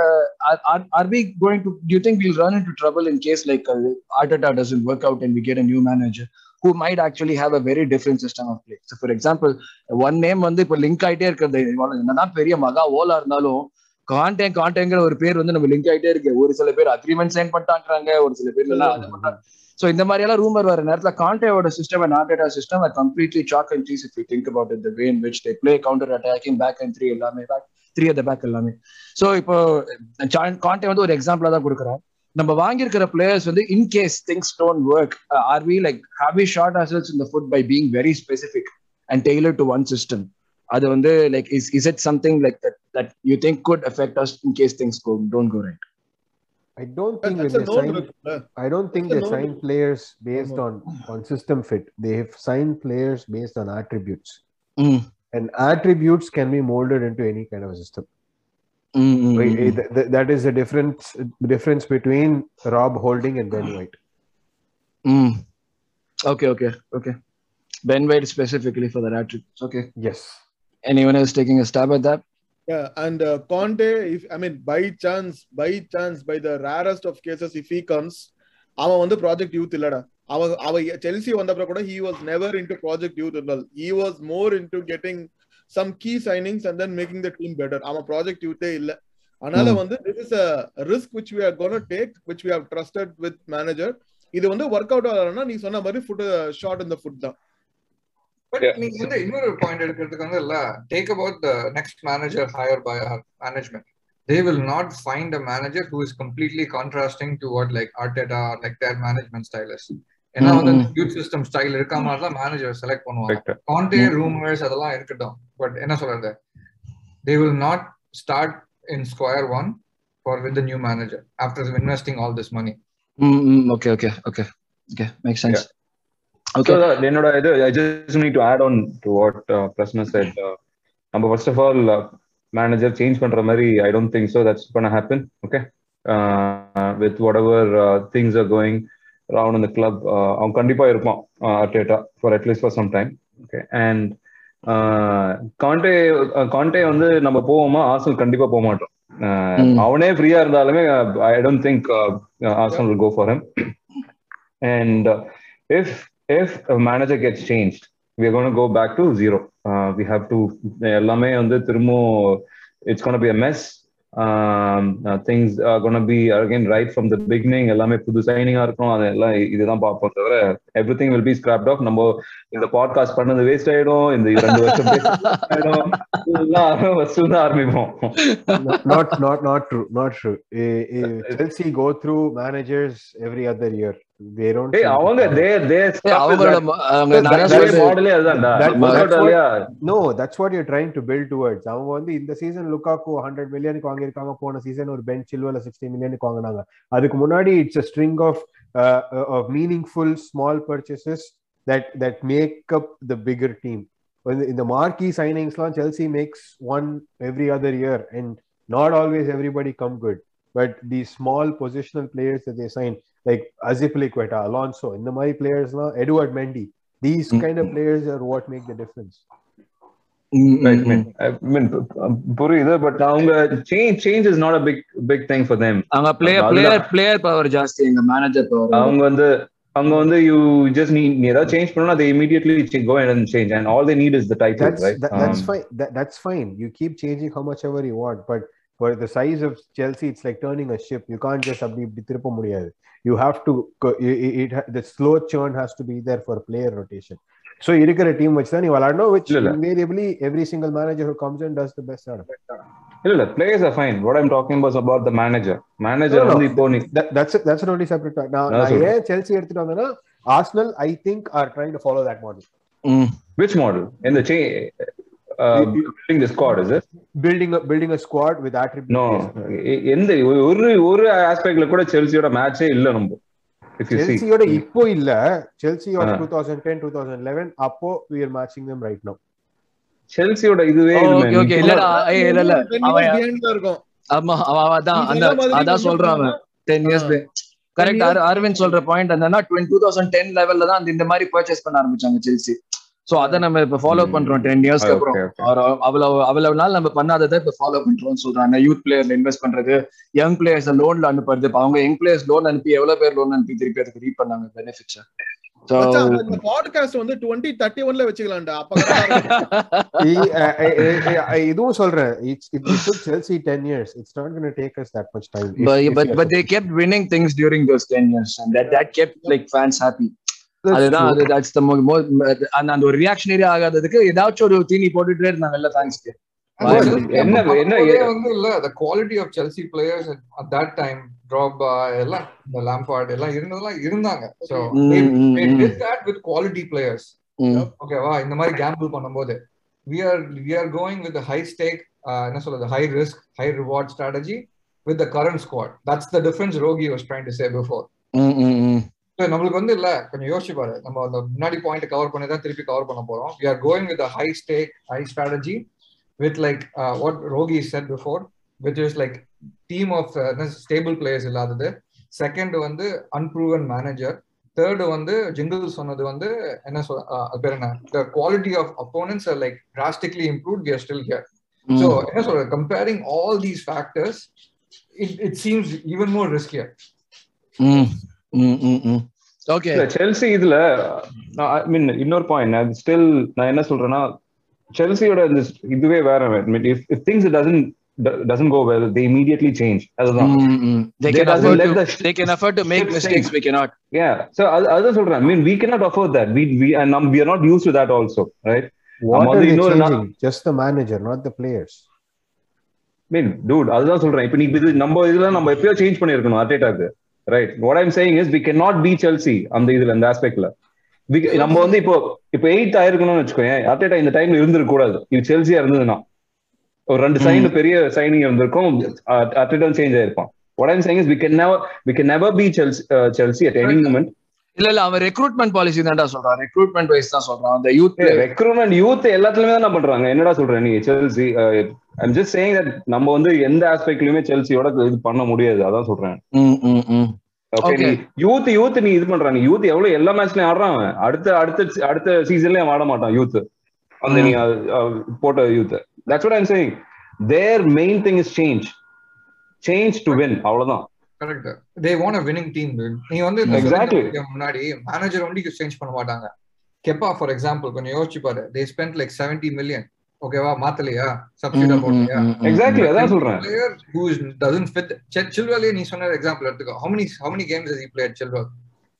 A: are we going to you think will run into trouble in case like heart attack doesn't work out and we get a new manager who might actually have a very different system of play for example one name வந்து இப்போ link ஆயிட்டே இருக்கிறது. என்னதான் பெரிய மகா ஓலா இருந்தாலும் Conte கான்டேங்கிற ஒரு பேர் வந்து நம்ம லிங்க் ஆயிட்டே இருக்கு. ஒரு சில பேர் அக்ரிமெண்ட் சைன் பண்ணிட்டாங்க ஒரு சில பேர் எல்லாம் அது ஸோ இந்த மாதிரியெல்லாம் ரூமர் வர நேரத்தில் கான்டேவோட system and Arteta system completely chalk and cheese if you think about the way in which they play counter attacking back and three எல்லாமே பேக் த்ரீ அட் பேக் எல்லாமே. ஸோ இப்போ கான்டே வந்து ஒரு எக்ஸாம்பிளா தான் கொடுக்குறேன் நம்ம வாங்கியிருக்கிற பிளேயர்ஸ் வந்து in case things don't work are we like have we short ourselves இந்த foot by being very specific and tailor to one system அது வந்து like is is it something like that that you think could affect us in case things go don't go right
C: I don't think they sign, I don't think they sign players based on on system fit. They have signed players based on attributes,
A: mm.
C: and attributes can be molded into any kind of system.
A: Mm.
C: That is the difference difference between Rob Holding and Ben White.
A: Mm. Okay, okay, okay. Ben White specifically for that attributes. Okay.
C: Yes.
A: Anyone else taking a stab at that?
E: Yeah, and uh, Conte, if I mean by chance, by chance, by the rarest of cases, if he comes, அவன் வந்து project youth இல்லடா அவன் அவ Chelsea வந்தப்ப கூட he was never into project youth and all he was more into getting some key signings and then making the team better அவன் project யூத்தே இல்ல அதனால
A: Hmm.
E: வந்து this is a risk which we are gonna take which we have trusted with manager இது வந்து work out ஆகலன்னா நீ சொன்ன மாதிரி ஃபுட் ஷார்ட் இந்த ஃபுட் தான்
F: பட்
B: Yeah.
F: நீங்க வந்து இன்னொரு பாயிண்ட் எடுக்கிறதுக்கு வந்து இல்ல. Take about the next manager hire by management they will not find a manager who is completely contrasting to what like Arteta like their management styles ஏன்னா வந்து
A: Mm-hmm.
F: யூத் சிஸ்டம் ஸ்டைல் இருக்க மாதிரி தான் manager select பண்ணுவாங்க.
B: Correct.
F: Conte
A: Mm.
F: Rumours அதெல்லாம் இருக்கட்டும். But என்ன சொல்றது? They will not start in square one for with new manager after investing all this money
A: Mm, mm, okay, okay, okay, okay.
B: என்னோட இது I just need to add on to what uh, Prasna said. Uh, நம்ம first of all uh, manager change பண்ற மாதிரி I don't think so. That's gonna happen. Okay. Uh, with whatever uh, things are going around in the club, uh, அவன் கண்டிப்பா இருப்பான் for at least for some time. Okay. And Conte Conte வந்து நம்ம போவோமா Arsenal கண்டிப்பா போக மாட்டோம் Uh,
A: Mm.
B: அவனே ஃப்ரீயா இருந்தாலுமே I don't think will go for him and uh, if a manager gets changed, we're going to go back to zero. Uh, எல்லாமே வந்து திரும்பவும் it's gonna be a mess things gonna be again right from the beginning எல்லாமே புது சைனிங்கா இருக்கும் அதெல்லாம் இதுதான் பார்ப்போம் தவிர everything will be scrapped off நம்ம இந்த பாட்காஸ்ட் பண்ணது வேஸ்ட் ஆயிடும் இந்த ரெண்டு வருஷம் ஆயிடும் ஆரம்பிப்போம்
C: not not not true not true Chelsea go through managers every other year they don't
B: டேய்
C: seem to
B: அவங்க
C: have-
B: தே தே
A: ஏய், அவங்களோட ம- அவங்க
C: That-
A: நிறைய
C: that's
A: சொல்றது-
B: மாடலே அதுதான்டா
C: that-
B: நம்ம
C: that's what-
B: இல்லையா
C: no that's what you're trying to build towards அவங்க வந்து இந்த சீசன் லுக்காக்கு ஹண்ட்ரட் மில்லியனுக்கு வாங்கியிருக்காங்க போன சீசன் ஒரு பெஞ்ச் சில்வர்ல சிக்ஸ்டி மில்லியனுக்கு வாங்கினாங்க அதுக்கு முன்னாடி it's a string of uh, of meaningful small purchases that that make up the bigger team when in the marquee signings chelsea makes one every other year and not always everybody come good but these small positional players that they sign like Azipilicueta, Alonso, in the my players now, Edward Mendy, these kind of players are what make the difference.
A: ம், ம்,
B: Right, I
A: ம்.
B: mean, I mean, புரியுது but அவங்க change change is not a big big thing for them
A: அவங்க player
B: அதுதான்.
A: Player player power ஜாஸ்தி எங்க manager power
B: அவங்க வந்து அவங்க வந்து யூ ஜஸ்ட் நீ நீ ஏதாவது சேஞ்ச் பண்ணா they immediately ch- go ahead and change and all they need is the title
C: That's
B: right
C: that, that's
B: Um,
C: fine. That, that's fine. You keep changing for the size of Chelsea, it's like turning a ship. You can't just திருப்ப முடியாது. You have to. co- It, it, it ha- the slow churn has to be there for player rotation. So இருக்கிற team வச்சு தான் நீ invariably every single manager who comes in does the best out of it.
B: இல்ல இல்ல players are fine what i'm talking about is about the manager manager
C: No, no.
B: வந்து இப்போ நீ
C: an only separate. talk. நான். ஏன் Chelsea எடுத்துட்டு வந்தேன்னா Arsenal I think are trying to follow that model.
A: ம்.
B: which model uh, building the squad is it?
C: Building a building a squad with attributes.
B: no. எ- எந்த ஒரு ஒரு ஆஸ்பெக்ட்ல கூட செல்சியோட மேட்சே இல்ல நம்ம.
C: செல்சியோட இப்போ இல்ல. Chelsea of
B: ah.
C: Two thousand ten two thousand eleven அப்போ we are matching them right no
B: செல்சியோட இதுவே
A: ஓ,
B: இல்ல
A: okay, okay. இல்லடா ஏய், இல்ல இல்ல.
E: Ten years
A: அவன்
E: இருக்கும்.
A: ஆமா அவன் அவன் அதான் அந்த அதான் சொல்றான் அவன். Ten years correct
E: years.
A: Aravind சொல்ற பாயிண்ட் என்னன்னா டூ தௌசண்ட் டென் லெவல்ல தான் அந்த இந்த மாதிரி பர்ச்சேஸ் பண்ண ஆரம்பிச்சாங்க செல்சி சோ அதை நம்ம இப்ப ஃபாலோ. பண்றோம் டென் இயர்ஸ்க்கு அப்புறம். அவ்வளவு அவ்வளவு நாள் நம்ம பண்ணாததை இப்ப ஃபாலோ பண்றோம்னு சொல்றாங்க. யூத் பிளேயர்ல இன்வெஸ்ட் பண்றது யங் பிளேயர்ஸ் லோன்ல அனுப்புறது. இப்ப அவங்க யங் பிளேயர்ஸ் லோன் அனுப்பி எவ்வளவு பேர் லோன் அனுப்பி திருப்பி அதுக்கு ரீட் பண்ணாங்க பெனிஃபிட்ஸ் சோ
E: மச்சான், இந்த பாட்காஸ்ட் வந்து டுவெண்ட்டி தேர்ட்டி ஒன்ல வச்சுக்கலாம்டா. அப்ப correct ஆ இருக்கும்.
C: இதுவும் சொல்றேன். It's it took Chelsea ten years it's not gonna take us that much time If-
A: but
C: if
A: but
C: you
A: but
C: are-
A: they kept winning things during those 10 years and that that kept like fans happy
C: That's
A: அதுதான் that's the அந்த அந்த ஒரு reactionary ஆகாததுக்கு ஏதாச்சும் ஒரு தீனி போட்டுட்டே இருந்தாங்கல்ல ஃபேன்ஸ்க்கு
B: But என்ன என்ன
F: வந்து இல்ல the quality of Chelsea players at, at that time Drogba எல்லாம் இந்த Lampard எல்லாம் இருந்ததெல்லாம் இருந்தாங்க did that with quality players ஓகேவா இந்த மாதிரி கேம்பிள் பண்ணும்போது we are we are going with the high stake uh, என்ன சொல்றது high risk high reward strategy with the current squad that's the difference Rogi was trying to say before நம்மளுக்கு வந்து இல்ல கொஞ்சம் யோசிச்சு பாரு நம்ம அந்த முன்னாடி பாயிண்ட் கவர் பண்ணி தான் திருப்பி கவர் பண்ண போறோம் we are going with a high stake high strategy with like uh, what Rogi said before which is like team of uh, stable players இல்லாதது செகண்ட் வந்து unproven manager தேர்டு வந்து ஜிங்கிள் சொன்னது வந்து என்ன சொல் uh, பேர் என்ன the quality of opponents are like drastically improved we are still here so என்ன சொல்ற comparing all these factors it, it seems even more riskier
B: okay Chelsea இதுல ஐ மீன் இன்னொரு பாயிண்ட் அது ஸ்டில் நான் என்ன சொல்றேன்னா செல்சியோட இந்த இதுவே வேற if if things doesn't doesn't go well they immediately change அதுதான்
A: they
B: They
A: can
B: doesn't
A: afford
B: let
A: to,
B: the
A: they can afford to make
B: ship
A: mistakes
B: sink.
A: we cannot
B: yeah so அது அதுதான் சொல்றேன் மீன் we cannot afford that we we and um, we are not used to that also right
C: What
B: நம்ம
C: are
B: வந்து
C: they
B: இன்னொரு நா-
C: changing? Just the manager, not the players.
B: Mean dude அதுதான் சொல்றேன் இப்போ நீ இது நம்ம இதுல நம்ம எப்பயோ சேஞ்ச் பண்ணிருக்கணும் அர்டேட்டாக்கு right what I'm saying is we can not be Chelsea அந்த இதுல இந்த ஆஸ்பெக்ட்ல நம்ம வந்து இப்போ இப்போ எயிட் ஆயிருக்கணும்னு வச்சுக்கோங்க அர்டேட்டா இந்த டைம்ல இருந்திருக்க கூடாது. இது செல்சியா இருந்ததுன்னா. ஒரு ரெண்டு சைன் பெரிய சைனிங் இருந்திருக்கும் Arteta change ஆயிருப்பான். What I'm saying is we can never we can never be Chelsea Chelsea at any moment
A: இல்ல இல்ல அவன் ரெக்ரூட்மெண்ட் பாலிசி தான்டா சொல்றான். ரெக்ரூட்மெண்ட் வைஸ் தான் சொல்றான். அந்த யூத்
B: ரெக்ரூட்மெண்ட் யூத் எல்லாத்துலயுமே தான் பண்றாங்க. என்னடா சொல்ற நீ Chelsea I'm just saying that நம்ம வந்து எந்த ஆஸ்பெக்ட்லயுமே செல்சியோட இது பண்ண முடியாது. அதான் சொல்றேன். ஓகே யூத் யூத் நீ இது பண்றாங்க யூத் எவ்வளவு எல்லா மேட்ச்லயும் ஆடுறான் அவன். அடுத்த அடுத்த அடுத்த சீசன்லயும் ஆட மாட்டான் யூத் அந்த நீ போட்ட youth that's what I'm saying their main thing is change change to win அவ்வளவுதான்.
F: Correct they want a winning team நீ வந்து. முன்னாடி மேனேஜர் ஒன்லி சேஞ்ச் பண்ண மாட்டாங்க. கெப்பா ஃபார் எக்ஸாம்பிள் கொஞ்சம் யோசிச்சு பாரு. They spend like seventy million ஓகேவா மாத்தலையா? சப்ஸ்டியூட் போடலையா?
B: எக்ஸாக்ட்லி அதான் சொல்றேன்.
F: player who is, doesn't fit சில்வர்லயே நீ சொன்ன எக்ஸாம்பிள் எடுத்துக்கோ. How many how many games has he played silver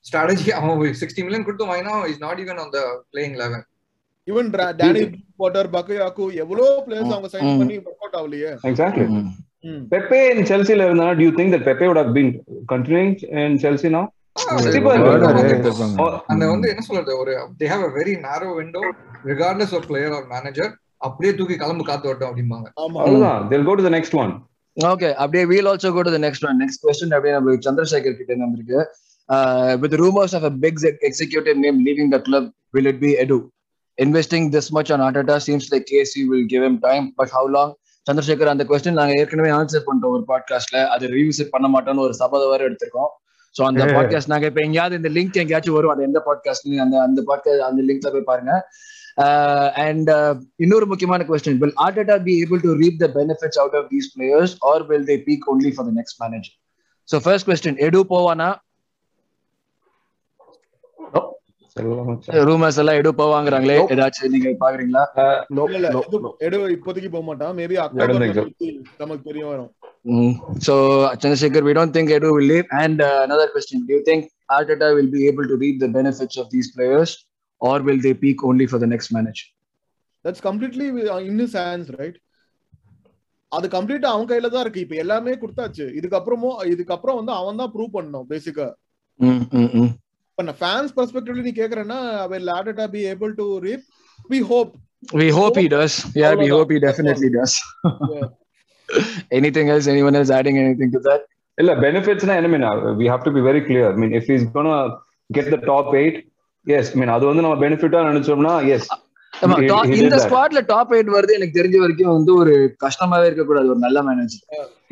F: strategy *laughs* அவன் சிக்ஸ்டி மில்லியன் கொடுத்து வாங்கினா is not even on the playing eleven
E: even Danny Water பக்கையாக்கு எவ்வளவு பிளேயர்ஸ் அவங்க சைன். பண்ணி ஒர்க் அவுட் ஆகலையே
B: எக்ஸாக்ட்லி. பெப்பே இன் செல்சில இருந்தா do you think that பெப்பே would have been continuing in chelsea now கண்டிப்பா
C: Werner
F: அந்த வந்து என்ன சொல்றது ஒரு they have a very narrow window regardless of player or manager அப்படியே தூக்கி கிளம்பு காத்து வரட்டும் அப்படிம்பாங்க
E: ஆமா
B: they'll go to the next one
A: okay அப்படியே we'll also go to the next one next question அப்படியே நம்ம சந்திரசேகர் கிட்ட இருந்து வந்திருக்கு with rumours of a big executive name leaving the club will it be edu investing this much on Arteta seems like KC will give him time but how long Chandrasekhar அந்த question நாங்க ஏற்கனவே answer பண்ணிட்டோம் ஒரு பாட்காஸ்ட்ல அதை revisit பண்ண மாட்டோம்னு ஒரு சபத வரை எடுத்திருக்கோம். சோ அந்த பாட்காஸ்ட் நாங்க இப்ப எங்கேயாவது இந்த லிங்க் எங்கேயாச்சும் வரும். அது எந்த பாட்காஸ்ட் அந்த அந்த பாட்காஸ்ட் அந்த லிங்க்ல போய் பாருங்க. அண்ட் இன்னொரு முக்கியமான question will Arteta be able to reap the benefits out of these players or will they peak only for the next manager? So first question. edu போவானா? ரூமர்ஸ் எல்லாம் எடு போவாங்கறாங்களே. ஏதாச்சும் நீங்க பாக்குறீங்களா.
E: எடு இப்போதைக்கு போக மாட்டான் மேபி நமக்கு தெரிய வரும்
A: we don't think edu will leave and uh, another question do you think arteta will be able to reap the benefits of these players or will they peak only for the next manager
E: that's completely in his hands right அது கம்ப்ளீட்டா அவன் கையில தான் இருக்கு இப்ப எல்லாமே கொடுத்தாச்சு இதுக்கப்புறமும் இதுக்கப்புறம் வந்து அவன் தான் ப்ரூவ் பண்ணணும் பேசிக்கா
A: mm, mm, mm.
E: இப்ப நான் ஃபேன்ஸ் பெர்ஸ்பெக்டிவ்ல நீ கேக்குறேன்னா will Arteta be able to reap we hope
A: we hope he does yeah we hope he definitely does anything else anyone else adding anything to that
B: இல்ல பெனிஃபிட்ஸ்னா என்ன mean we have to be very clear mean if is gonna get the top eight S mean அது வந்து நம்ம பெனிஃபிட்டா நினைச்சோம்னா S
A: இந்த. ஸ்குவாட்ல top eight வருது எனக்கு தெரிஞ்ச வரைக்கும் வந்து ஒரு கஷ்டமாவே இருக்க கூடாது ஒரு நல்ல மேனேஜர்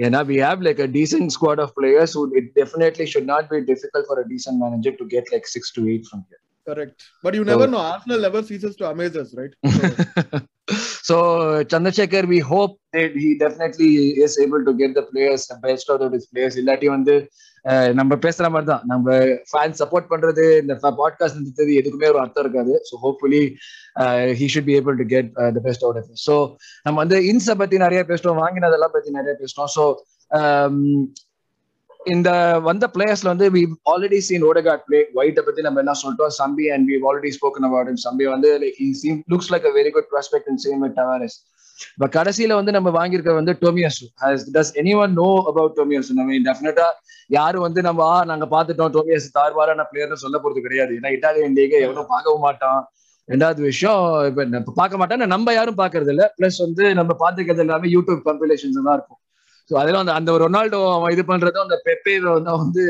A: ஏன்னா we have like a decent squad of players who it definitely should not be difficult for a decent manager to get like six to eight from here
E: correct but you never know Arsenal never ceases to amaze us right
A: so chandrasekhar we hope that he definitely is able to get the players the best out of his players இல்லாட்டி வந்து நம்ம பேசுற மாதிரி தான். நம்ம fan support பண்றது இந்த podcast நிறுத்தது எதுக்குமே ஒரு அர்த்தம் இருக்காது. So hopefully he should be able to get the best out of so நம்ம வந்து இன்ஸை பத்தி நிறைய பேசிட்டோம் வாங்கினதெல்லாம் பத்தி நிறைய பேசிட்டோம் ஸோ இந்த வந்த பிளேயர்ஸ்ல வந்து we already seen Odegaard play ஒயிட்ட பத்தி நம்ம எல்லாம் சொல்லிட்டோம்? Sambi and we already spoken about Sambi வந்து like looks like a very good prospect in same with Tavares இப்ப கடைசியில வந்து நம்ம வாங்கியிருக்க வந்து Tomiyasu. Does any one know about Tomiyasu? நம்ம டெஃபினட்டா யாரும் வந்து நம்ம ஆ நாங்க பாத்துட்டோம் டோமியாஸ் தார்வாரான பிளேயர்னு சொல்ல போறது கிடையாது. ஏன்னா இட்டாலியன் லீக எவ்வளவு பார்க்கவும் மாட்டான். ரெண்டாவது விஷயம் இப்ப பார்க்க மாட்டான் நம்ம யாரும் பாக்குறது இல்ல பிளஸ் வந்து நம்ம பாத்துக்கிறது எல்லாமே யூடியூப் கம்பிலேஷன்ஸ் தான் இருக்கும். ஸோ அதெல்லாம் அந்த அந்த ரொனால்டோ அவன் இது பண்றதும் அந்த பெப்பே வந்து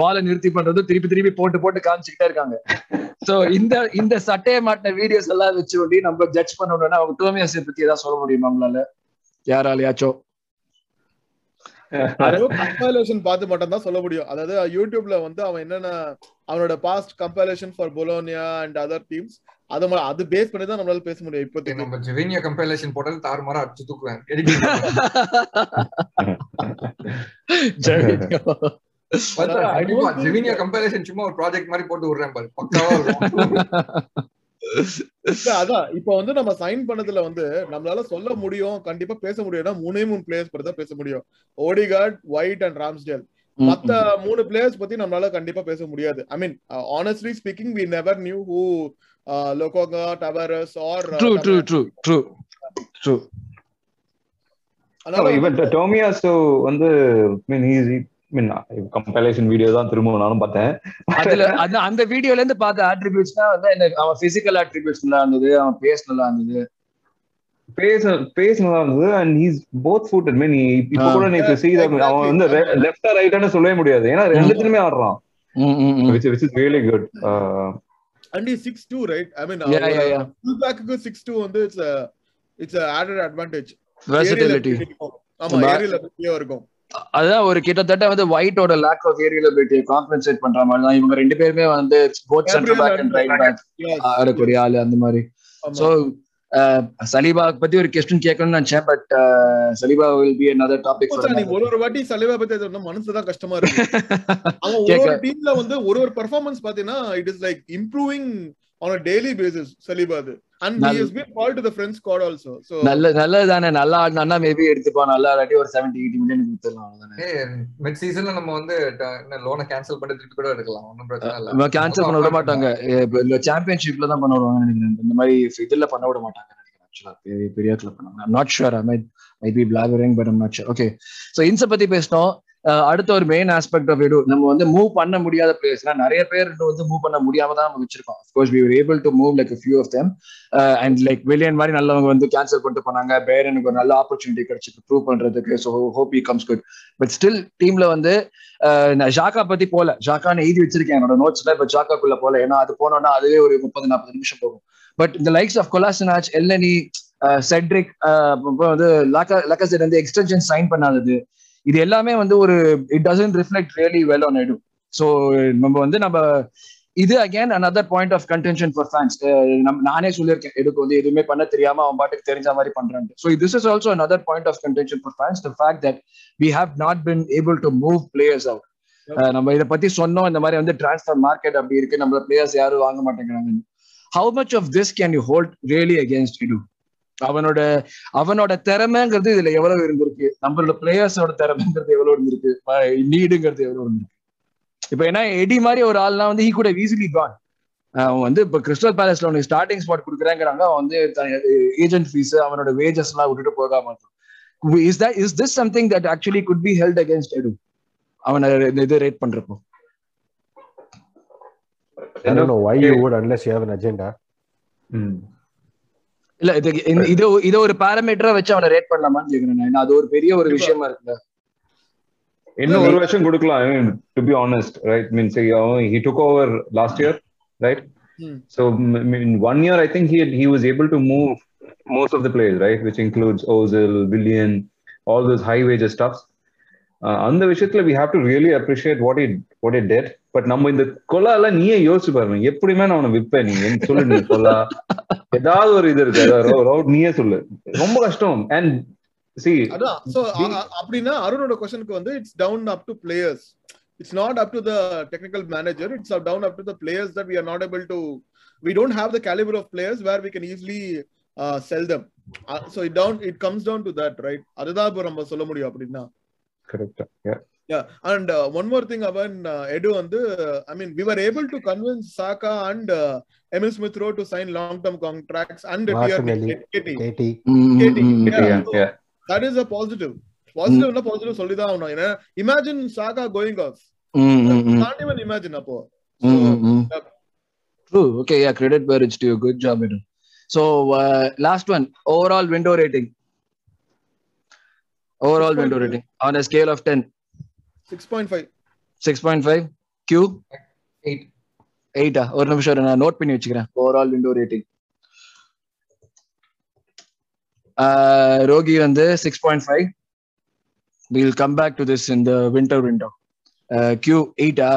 A: பாலை நிறுத்தி பண்றதும் திருப்பி திருப்பி போட்டு போட்டு காமிச்சுக்கிட்டே இருக்காங்க. சோ இந்த இந்த சட்டையை மாட்டின வீடியோஸ் எல்லாம் வச்சு ஒட்டி நம்ம ஜட்ஜ் பண்ணணும்னா அவங்க டோமியாஸை பத்தி ஏதாவது சொல்ல முடியுமா உங்களால? யாராலையாச்சும்.
E: கம்பைலேஷன் பார்த்து மட்டும் தான் சொல்ல முடியும். அதாவது யூடியூப்ல வந்து அவன் என்னென்ன அவனோட past compilation for Bologna and other teams அது அது பேஸ் பண்ணி தான் நம்மளால பேச முடியும் இப்போதைக்கு.
F: நம்ம ஜெவினியா கம்பைலேஷன் போட்டது தாறுமாறா அடிச்சு தூக்குவேன். ஜெவினியா. கம்பைலேஷன் சும்மா ஒரு ப்ராஜெக்ட் மாதிரி போட்டு விடுறேன் பாரு. பக்காவா
E: அதான் இப்போ வந்து நம்ம சைன் பண்ணதுல வந்து நம்மளால சொல்ல முடியும் கண்டிப்பா பேச முடியும்னா மூணே மூணு பிளேயர்ஸ் பத்தி தான் பேச முடியும். ஓடிகார்ட் ஒயிட் அண்ட் ராம்ஸ்டேல் மத்த மூணு பிளேயர்ஸ் பத்தி நம்மளால கண்டிப்பா பேச முடியாது. I mean honestly speaking we never knew who Lokonga Tavares are
A: true true true true true
B: இவன் டோமியாசு வந்து mean easy mean compilation video தான் திரும்ப நானும் பார்த்தேன்.
A: அதுல அந்த அந்த வீடியோல இருந்து பார்த்த ஆட்ரிபியூட்ஸ் தான் வந்து எனக்கு அவன் பிசிக்கல் ஆட்ரிபியூட்ஸ் நல்லா இருந்தது அவன் பேஸ் நல்லா இருந்தது.
B: நல்லா இருந்தது and he's both footed mean இப்போ கூட நீ see that அவன் வந்து லெஃப்டா சொல்லவே முடியாது. ஏன்னா ரெண்டுத்துலயுமே ஆடுறான். which which is really
E: and six two right I mean
A: Yeah, yeah, yeah.
E: Six two வந்து it's it's added advantage
A: versatility
E: ஆமா
A: Ba-
E: ஏரியல் அபிலிட்டியா இருக்கும்
A: அதான் ஒரு கிட்டத்தட்ட வந்து ஒயிட்டோட லேக் ஆஃப் ஏரியலபிலிட்டியை காம்பன்சேட் பண்ற மாதிரி தான் இவங்க ரெண்டு பேருமே வந்து both centre back and right
E: back.
A: ஆடக்கூடிய ஆளு அந்த மாதிரி
E: ஆமா.
A: சோ சலீபா பத்தி ஒரு கொஸ்டின் கேட்கணும்னு நினைச்சேன் but Saliba will be another
E: topic ஒரு ஒரு வாட்டி சலைவா பத்தி அது வந்து மனசுதான் கஷ்டமா இருக்கு. *laughs* அவன் ஒரு டீம்ல வந்து ஒரு ஒரு பெர்ஃபார்மன்ஸ் பாத்தீங்கன்னா it is like improving on a daily basis Saliba அது அண்ட் ஹி
A: நல்ல-
E: has been called to the French squad also so
A: நல்ல நல்லதுதானே. நல்லா ஆடினா மேபி எடுத்துப்பான். நல்லா இல்லாட்டி ஒரு செவன்டி எயிட்டி மில்லியன் கொடுத்துடலாம் அவ்வளவுதானே.
F: மிட் சீசன்ல நம்ம வந்து லோனை கேன்சல் பண்ணி திருப்பி கூட எடுக்கலாம் ஒன்றும் பிரச்சனை இல்லை.
A: கேன்சல் பண்ண விட மாட்டாங்க. சாம்பியன்ஷிப்ல தான் பண்ண விடுவாங்கன்னு நினைக்கிறேன். இந்த மாதிரி இதுல பண்ண விட மாட்டாங்க நினைக்கிறேன் ஆக்சுவலா பெரிய பெரிய கிளப் பண்ணாங்க not sure I might might be blabbering but not sure okay so இன்ஸை பத்தி பேசினோம். அஹ் அடுத்த ஒரு மெயின் ஆஸ்பெக்ட் ஆஃப் எடு நம்ம வந்து மூவ் பண்ண முடியாத பிளேயர்ஸ்னா நிறைய பேர் இன்னும் வந்து மூவ் பண்ண முடியாம தான் நம்ம வச்சிருக்கோம். Of course we able to move like few of them and like Willian மாதிரி நல்லவங்க வந்து கேன்சல் பண்ணிட்டு போனாங்க. பேரனுக்கு ஒரு நல்ல ஆப்பர்ச்சுனிட்டி கிடைச்சிருக்கு ப்ரூவ் பண்றதுக்கு so hope he comes good but still டீம்ல வந்து நான் ஜாக்கா பத்தி போல ஜாக்கான்னு எழுதி வச்சிருக்கேன் என்னோட நோட்ஸ்ல இப்ப ஜாக்காக்குள்ள போல. ஏன்னா அது போனோம்னா அதுவே ஒரு முப்பது நாற்பது நிமிஷம் போகும். பட் இந்த likes of Kolasinac Elneny Cedric வந்து லக்கசெட் வந்து எக்ஸ்டென்ஷன் சைன் பண்ணாதது இது எல்லாமே வந்து ஒரு it doesn't reflect really well on Edu so நம்ம வந்து நம்ம இது again another point of contention for fans நம்ம நானே சொல்லியிருக்கேன் எடுக்கு வந்து எதுவுமே பண்ண தெரியாம அவன் பாட்டுக்கு தெரிஞ்ச மாதிரி பண்றான் so this is also another point of contention for fans the fact that we have not been able to move players out நம்ம இதை பத்தி சொன்னோம் இந்த மாதிரி வந்து டிரான்ஸ்ஃபர் மார்க்கெட் அப்படி இருக்கு நம்ம பிளேயர்ஸ் யாரும் வாங்க மாட்டேங்கிறாங்க how much of this can you hold really against Edu அவனோட அவனோட திறமைங்கிறது இதுல எவ்வளவு இருந்திருக்கு? நம்மளோட பிளேயர்ஸோட திறமைங்கிறது எவ்வளவு இருந்திருக்கு? நீடுங்கிறது எவ்வளவு இருந்திருக்கு? இப்ப ஏன்னா எடி மாதிரி ஒரு ஆள்லாம் வந்து ஈ கூட ஈஸிலி கான் அவன் வந்து இப்ப கிறிஸ்டல் பேலஸ்ல உனக்கு ஸ்டார்டிங் ஸ்பாட் கொடுக்குறாங்கிறாங்க. அவன் வந்து ஏஜென்ட் ஃபீஸ் அவனோட வேஜஸ் எல்லாம் விட்டுட்டு போகாம is that is this something that actually could be held against Edu அவனை இது ரேட் பண்றப்போ.
C: I don't know why you would unless you have an agenda.
A: இல்ல இது இது இதை ஒரு பாராமீட்டரா வச்சு அவனை ரேட் பண்ணலாமான்னு கேக்குறேன் அது ஒரு பெரிய ஒரு விஷயமா இருக்குல்ல
B: இன்னும் ஒரு வருஷம் கொடுக்கலாம் to be honest right means he took over last year right
E: Hmm.
B: so m- in one year i think he had, he was able to move most of the players right which includes ozil willian all those high wages stuffs uh, அந்த விஷயத்துல we have to really appreciate what he what he did but நம்ம இந்த கொலால நீயே யோசிச்சு பாருங்க. எப்படியுமே நான் அவனை விற்பேன்? நீங்க சொல்லு நீ கொலா. ஏதாவது ஒரு இது இருக்கு. நீயே சொல்லு. ரொம்ப கஷ்டம். அண்ட்
E: சோ அப்படின்னா அருணோட கொஸ்டனுக்கு வந்து it's down up to players it's not up to the technical manager it's down up to the players that we are not able to we don't have the calibre of players where we can easily sell them so it down it comes down to that right அதுதான் இப்போ நம்ம சொல்ல முடியும் அப்படின்னா.
B: Correct. Yeah
E: Yeah, and uh, one more thing about uh, Edu and uh, I mean, we were able to convince Saka and uh, Emil Smith Rowe to sign long-term contracts and uh,
C: Martinelli.
E: KT.
C: KT.
E: KT.
B: yeah
E: Yeah, so
B: yeah
E: that is a positive. Positive na positive சொல்லிதான் ஆகணும் ஏன்னா imagine Saka going off. Can't even imagine அப்போ. So, yeah.
A: True. Okay. Yeah. Credit where it's due. Good job, Edu. So uh, last one. Overall window rating. Overall window
E: 6.5.
A: rating on a scale of 10.
E: 6.5.
A: 6.5. Q.
F: Eight
A: எயிட்டா ஒரு நிமிஷம் நான் note பண்ணி வச்சுக்கிறேன் overall window rating ரோகி வந்து six point five will come back to this இந்த winter window Q எயிட்டா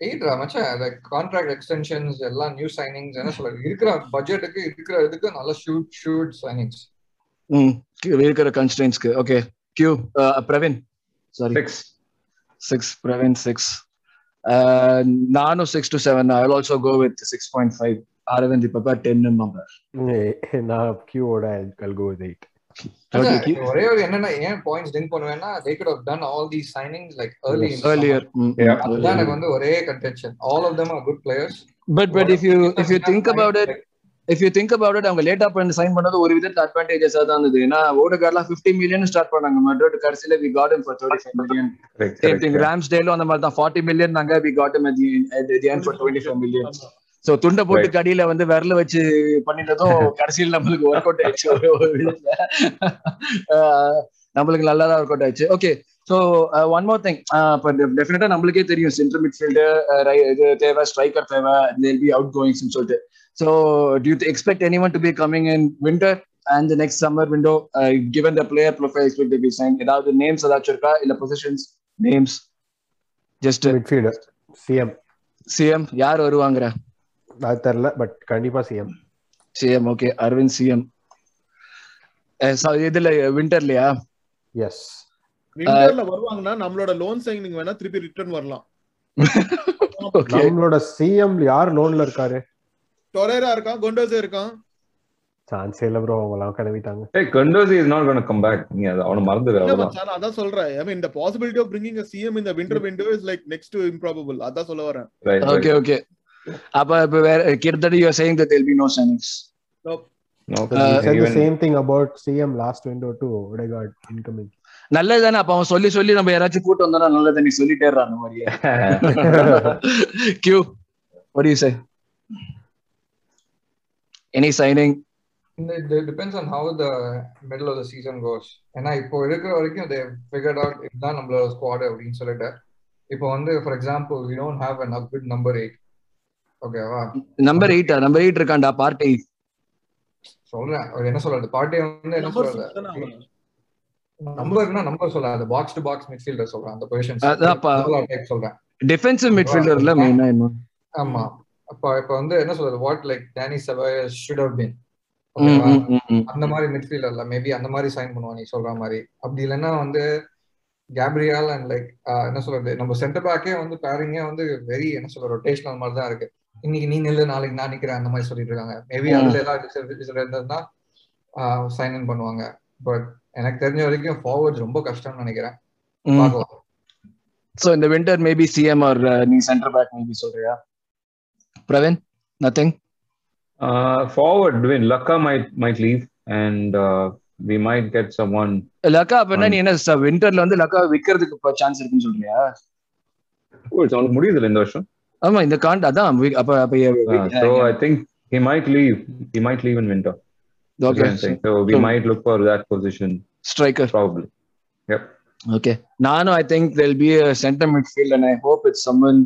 F: எயிட்ரா மச்சான் லைக் கான்ட்ராக்ட் எக்ஸ்டென்ஷன்ஸ் எல்லாம் நியூ சைனிங்ஸ் என்ன சொல்றது இருக்கிற பட்ஜெட்டுக்கு இருக்கிற இதுக்கு நல்ல ஷூட் ஷூட் சைனிங்ஸ்
A: ம் இருக்கிற கன்ஸ்டன்ஸ்க்கு okay Q Praveen sorry
B: six
A: Praveen six நானும் six to seven I also go with six point five Aravind இப்போ டென் நம்பர்
C: நான் கியூவோட I'll go with eight.
A: Okay Q
F: ஒரே ஒரு என்னன்னா ஏன் பாயிண்ட்ஸ் டிங்க் பண்ணுவேன்னா they could have done all these signings like early in
A: earlier.
F: summer.
B: Yeah.
F: அதுதான் எனக்கு வந்து ஒரே contention all of them are good players.
A: But but if you if you think about it if you think about it அவங்க லேட்டா பண்ணி sign பண்ணது ஒரு விதத்துல அட்வான்டேஜஸா தான் இருந்தது. ஏன்னா ஓடகார்லாம் ஃபிஃப்டி மில்லியன் ஸ்டார்ட் பண்ணாங்க. மட்ரோட் கடைசியில we got him for
B: thirty
A: five
B: million
A: same
B: thing.
A: Rams டேலும் அந்த மாதிரி தான். ஃபார்ட்டி மில்லியன் நாங்க we got him for twenty five million so துண்டை போட்டு. கடியில வந்து விரல வச்சு பண்ணிட்டதும் *laughs* கடைசியில் நம்மளுக்கு ஒர்க் அவுட் ஆயிடுச்சு. ஒரு விதத்துல. நம்மளுக்கு நல்லா தான் ஒர்க் அவுட் ஆயிடுச்சு okay so one more thing இப்போ டெஃபினட்டா நம்மளுக்கே தெரியும். சென்ட்ரல் மிட்ஃபீல்டு இது தேவை ஸ்ட்ரைக்கர் தேவை அவுட் கோயிங்ஸ் சொல்லிட்டு. So do you expect any one to be coming in winter and next summer window given the player profile expect be sign ஏதாவது names ஏதாச்சும் இருக்கா? இல்ல positions names just
C: Midfielder. CM.
A: CM யார் வருவாங்கிற
C: அது தெரியல but கண்டிப்பா CM
A: CM okay Aravind CM இதுல விண்டர்லயா
C: எஸ்
E: விண்டர்ல வருவாங்கன்னா நம்மளோட லோன் சைனிங் வேணா திருப்பி ரிட்டர்ன் வரலாம். *laughs*
A: ஓகே
C: நம்மளோட சிஎம் யார் லோன்ல இருக்காரு?
E: டொரேரா இருக்கான் கொண்டோசே இருக்கான்
C: சான்ஸே இல்ல ப்ரோ அவங்க எல்லாம் கிளம்பிட்டாங்க
B: is not going to come back. நீங்க அதை அவனை மறந்துடு
E: இல்ல
B: அவ்வளவுதான்.
E: அதான் சொல்றேன் I mean the possibility of bringing a CM in the winter window is like next to improbable அதான் சொல்ல வரேன்.
A: ஓகே ஓகே அப்ப இப்ப வேற கிட்டத்தட்ட you saying that they'll be no signings
E: Nope.
B: No,
C: He said the same thing about CM last window too. Odegaard incoming.
A: நல்லது தானே அப்ப அவன் சொல்லி சொல்லி நம்ம யாராச்சும் கூட்டு வந்தா நல்லது நீ சொல்லிட்டே இருறான் அந்த மாதிரியே Q what do you say any signing?
D: It depends on how the middle of the season goes. ஏன்னா இப்போ இருக்கிற வரைக்கும் they figured out இதுதான் நம்மளோட ஸ்குவாட் அப்படின்னு சொல்லிட்டு. இப்போ வந்து for example we don't have an good number eight. ஓகேவா
A: நம்பர் எயிட் நம்பர் எயிட் இருக்கான்டா பார்ட்டி
D: சொல்றேன். அவர் என்ன சொல்றது பார்ட்டி வந்து என்ன
E: அவன்.
D: நம்பர்னா நம்பர் சொல்லாது பாக்ஸ் டு பாக்ஸ் மிட்ஃபீல்டர் சொல்றேன் அந்த பொசிஷன். டைப் சொல்றேன்.
A: டிஃபென்சிவ் மிட்ஃபீல்டர்ல மெயினா என்ன?
D: ஆமா. அப்ப இப்ப வந்து என்ன சொல்றது? What like Danny
A: Ceballos should have been.
D: அந்த மாதிரி மிட்ஃபீல்டர்ல மேபி அந்த மாதிரி சைன் பண்ணுவான் நீ சொல்ற மாதிரி. அப்படி இல்லைன்னா வந்து கேப்ரியால் அண்ட் லைக் என்ன சொல்றது? நம்ம சென்டர் பேக்கே வந்து பேரிங்கே வந்து வெரி என்ன சொல்ற ரொட்டேஷனல் மாதிரி தான் இருக்கு. இன்னைக்கு நீ நில்லு நாளைக்கு நான் நிக்கிறேன் அந்த மாதிரி சொல்லிட்டு இருக்காங்க. மேபி. அதுல ஏதாவது இருந்ததுன்னா சைன் இன் பண்ணுவாங்க. பட் எனக்கு தெரிஞ்ச வரைக்கும் ஃபார்வர்ட்ஸ் ரொம்ப கஷ்டம்னு நினைக்கிறேன். பார்க்கலாம்.
A: சோ இந்த விண்டர் மேபி சிஎம் ஆர் நீ சென்டர் பேக் மேபி சொல்றியா? Praveen nothing
B: Uh, forward, Dwayne, Laka might might leave, and uh, we might get someone.
A: லக்கா அப்படின்னா நீ என்ன விண்டர்ல வந்து லக்கா விக்கிறதுக்கு சான்ஸ் இருக்குன்னு சொல்றியா
B: Oh, it's அவனுக்கு முடியுதுல்ல இந்த வருஷம்.
A: ஆமா இந்த காண்ட் அதான் அப்ப அப்ப
B: Uh, so I think he might leave. He might leave in winter. Saying. So we
A: So-
B: might look for that position
A: striker
B: probably. Yep.
A: Okay நானும் I think they'll be centre midfield and I hope it's someone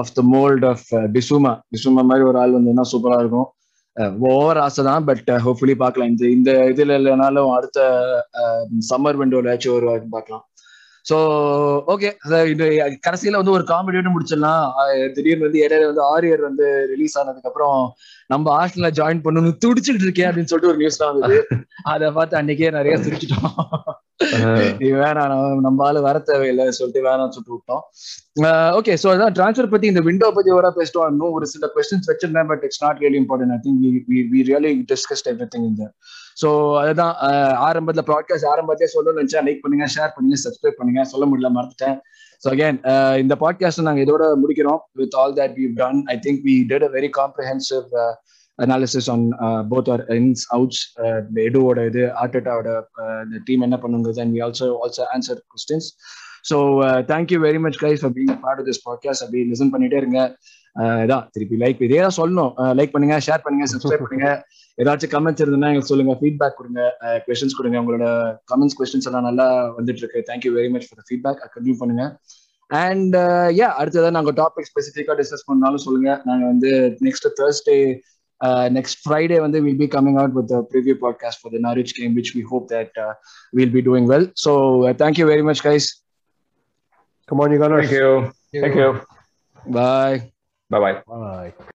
A: of the mould of டிசுமா டிசுமா மாதிரி ஒரு ஆள் வந்ததுன்னா சூப்பரா இருக்கும். Uh, over ஆசை தான் பட் ஹோப்ஃபுல்லி uh, பார்க்கலாம். இந்த இந்த இதுல இல்லைனாலும் அடுத்த uh, சம்மர் விண்டோல ஏதாச்சும் ஒரு பார்க்கலாம். ஸோ ஓகே இது கடைசியில வந்து ஒரு காமெடியோட முடிச்சிடலாம். திடீர்னு வந்து இடையில வந்து ஆரியர் வந்து ரிலீஸ் ஆனதுக்கு அப்புறம் நம்ம ஹாஸ்டல்ல ஜாயின் பண்ணணும் துடிச்சுட்டு இருக்கேன் அப்படின்னு சொல்லிட்டு ஒரு நியூஸ்லாம் வந்தது. அதை பார்த்து அன்னைக்கே நிறைய சிரிச்சிட்டோம். வேணாம் நம்ம- நம்ம ஆளு வர தேவையில்லை சொல்லிட்டு வேணாம்னு சொல்லிட்டு விட்டோம். ஓகே ஸோ அதான் ட்ரான்ஸ்ஃபர் பத்தி இந்த விண்டோ பத்தி வர பேசிட்டோம். இன்னும் ஒரு சில கொஸ்டின்ஸ் வச்சிருந்தேன் but it's not really important I think we really discussed everything இந்த ஸோ அதுதான் ஆரம்பத்தில் ஆரம்பத்துல ப்ராட்காஸ்ட் ஆரம்பத்திலே சொல்லணும்னு நினச்சா லைக் பண்ணுங்க ஷேர் பண்ணுங்க சப்ஸ்கிரைப் பண்ணுங்க சொல்ல முடியல மறந்துட்டேன். ஸோ அகேன் இந்த பாட்காஸ்ட் நாங்கள் இதோட முடிக்கிறோம். With all that we done I think we did a very comprehensive analysis on both our ins outs எடுவோட இது ஆர்டேட்டாவோட இந்த டீம் என்ன பண்ணுங்கிறது and we also also answer questions so thank you very much guys for being part of this podcast அப்படி listen பண்ணிட்டே இருங்க. இதான் திருப்பி like இதே தான் சொல்லணும். லைக் பண்ணுங்க ஷேர் பண்ணுங்க சப்ஸ்கிரைப் பண்ணுங்க. ஏதாச்சும் கமெண்ட்ஸ் இருந்ததுன்னா எங்களுக்கு சொல்லுங்க. ஃபீட்பேக் கொடுங்க. கொஸ்டின்ஸ் கொடுங்க. உங்களோட கமெண்ட்ஸ் கொஸ்டின்ஸ் எல்லாம் நல்லா வந்துட்டு இருக்கு thank you very much for feedback continue பண்ணுங்க. அண்ட் யா அடுத்ததான் நாங்கள் டாபிக் ஸ்பெசிஃபிக்காக டிஸ்கஸ் பண்ணாலும் சொல்லுங்க. நாங்கள் வந்து நெக்ஸ்ட் தேர்ஸ்டே நெக்ஸ்ட் ஃப்ரைடே வந்து will be coming out with preview podcast for the Norwich game which we hope that will be doing well so thank you very much guys
C: Come on, you gunners.
B: thank you. Thank you.
A: Bye
B: Bye. Bye.
C: Bye.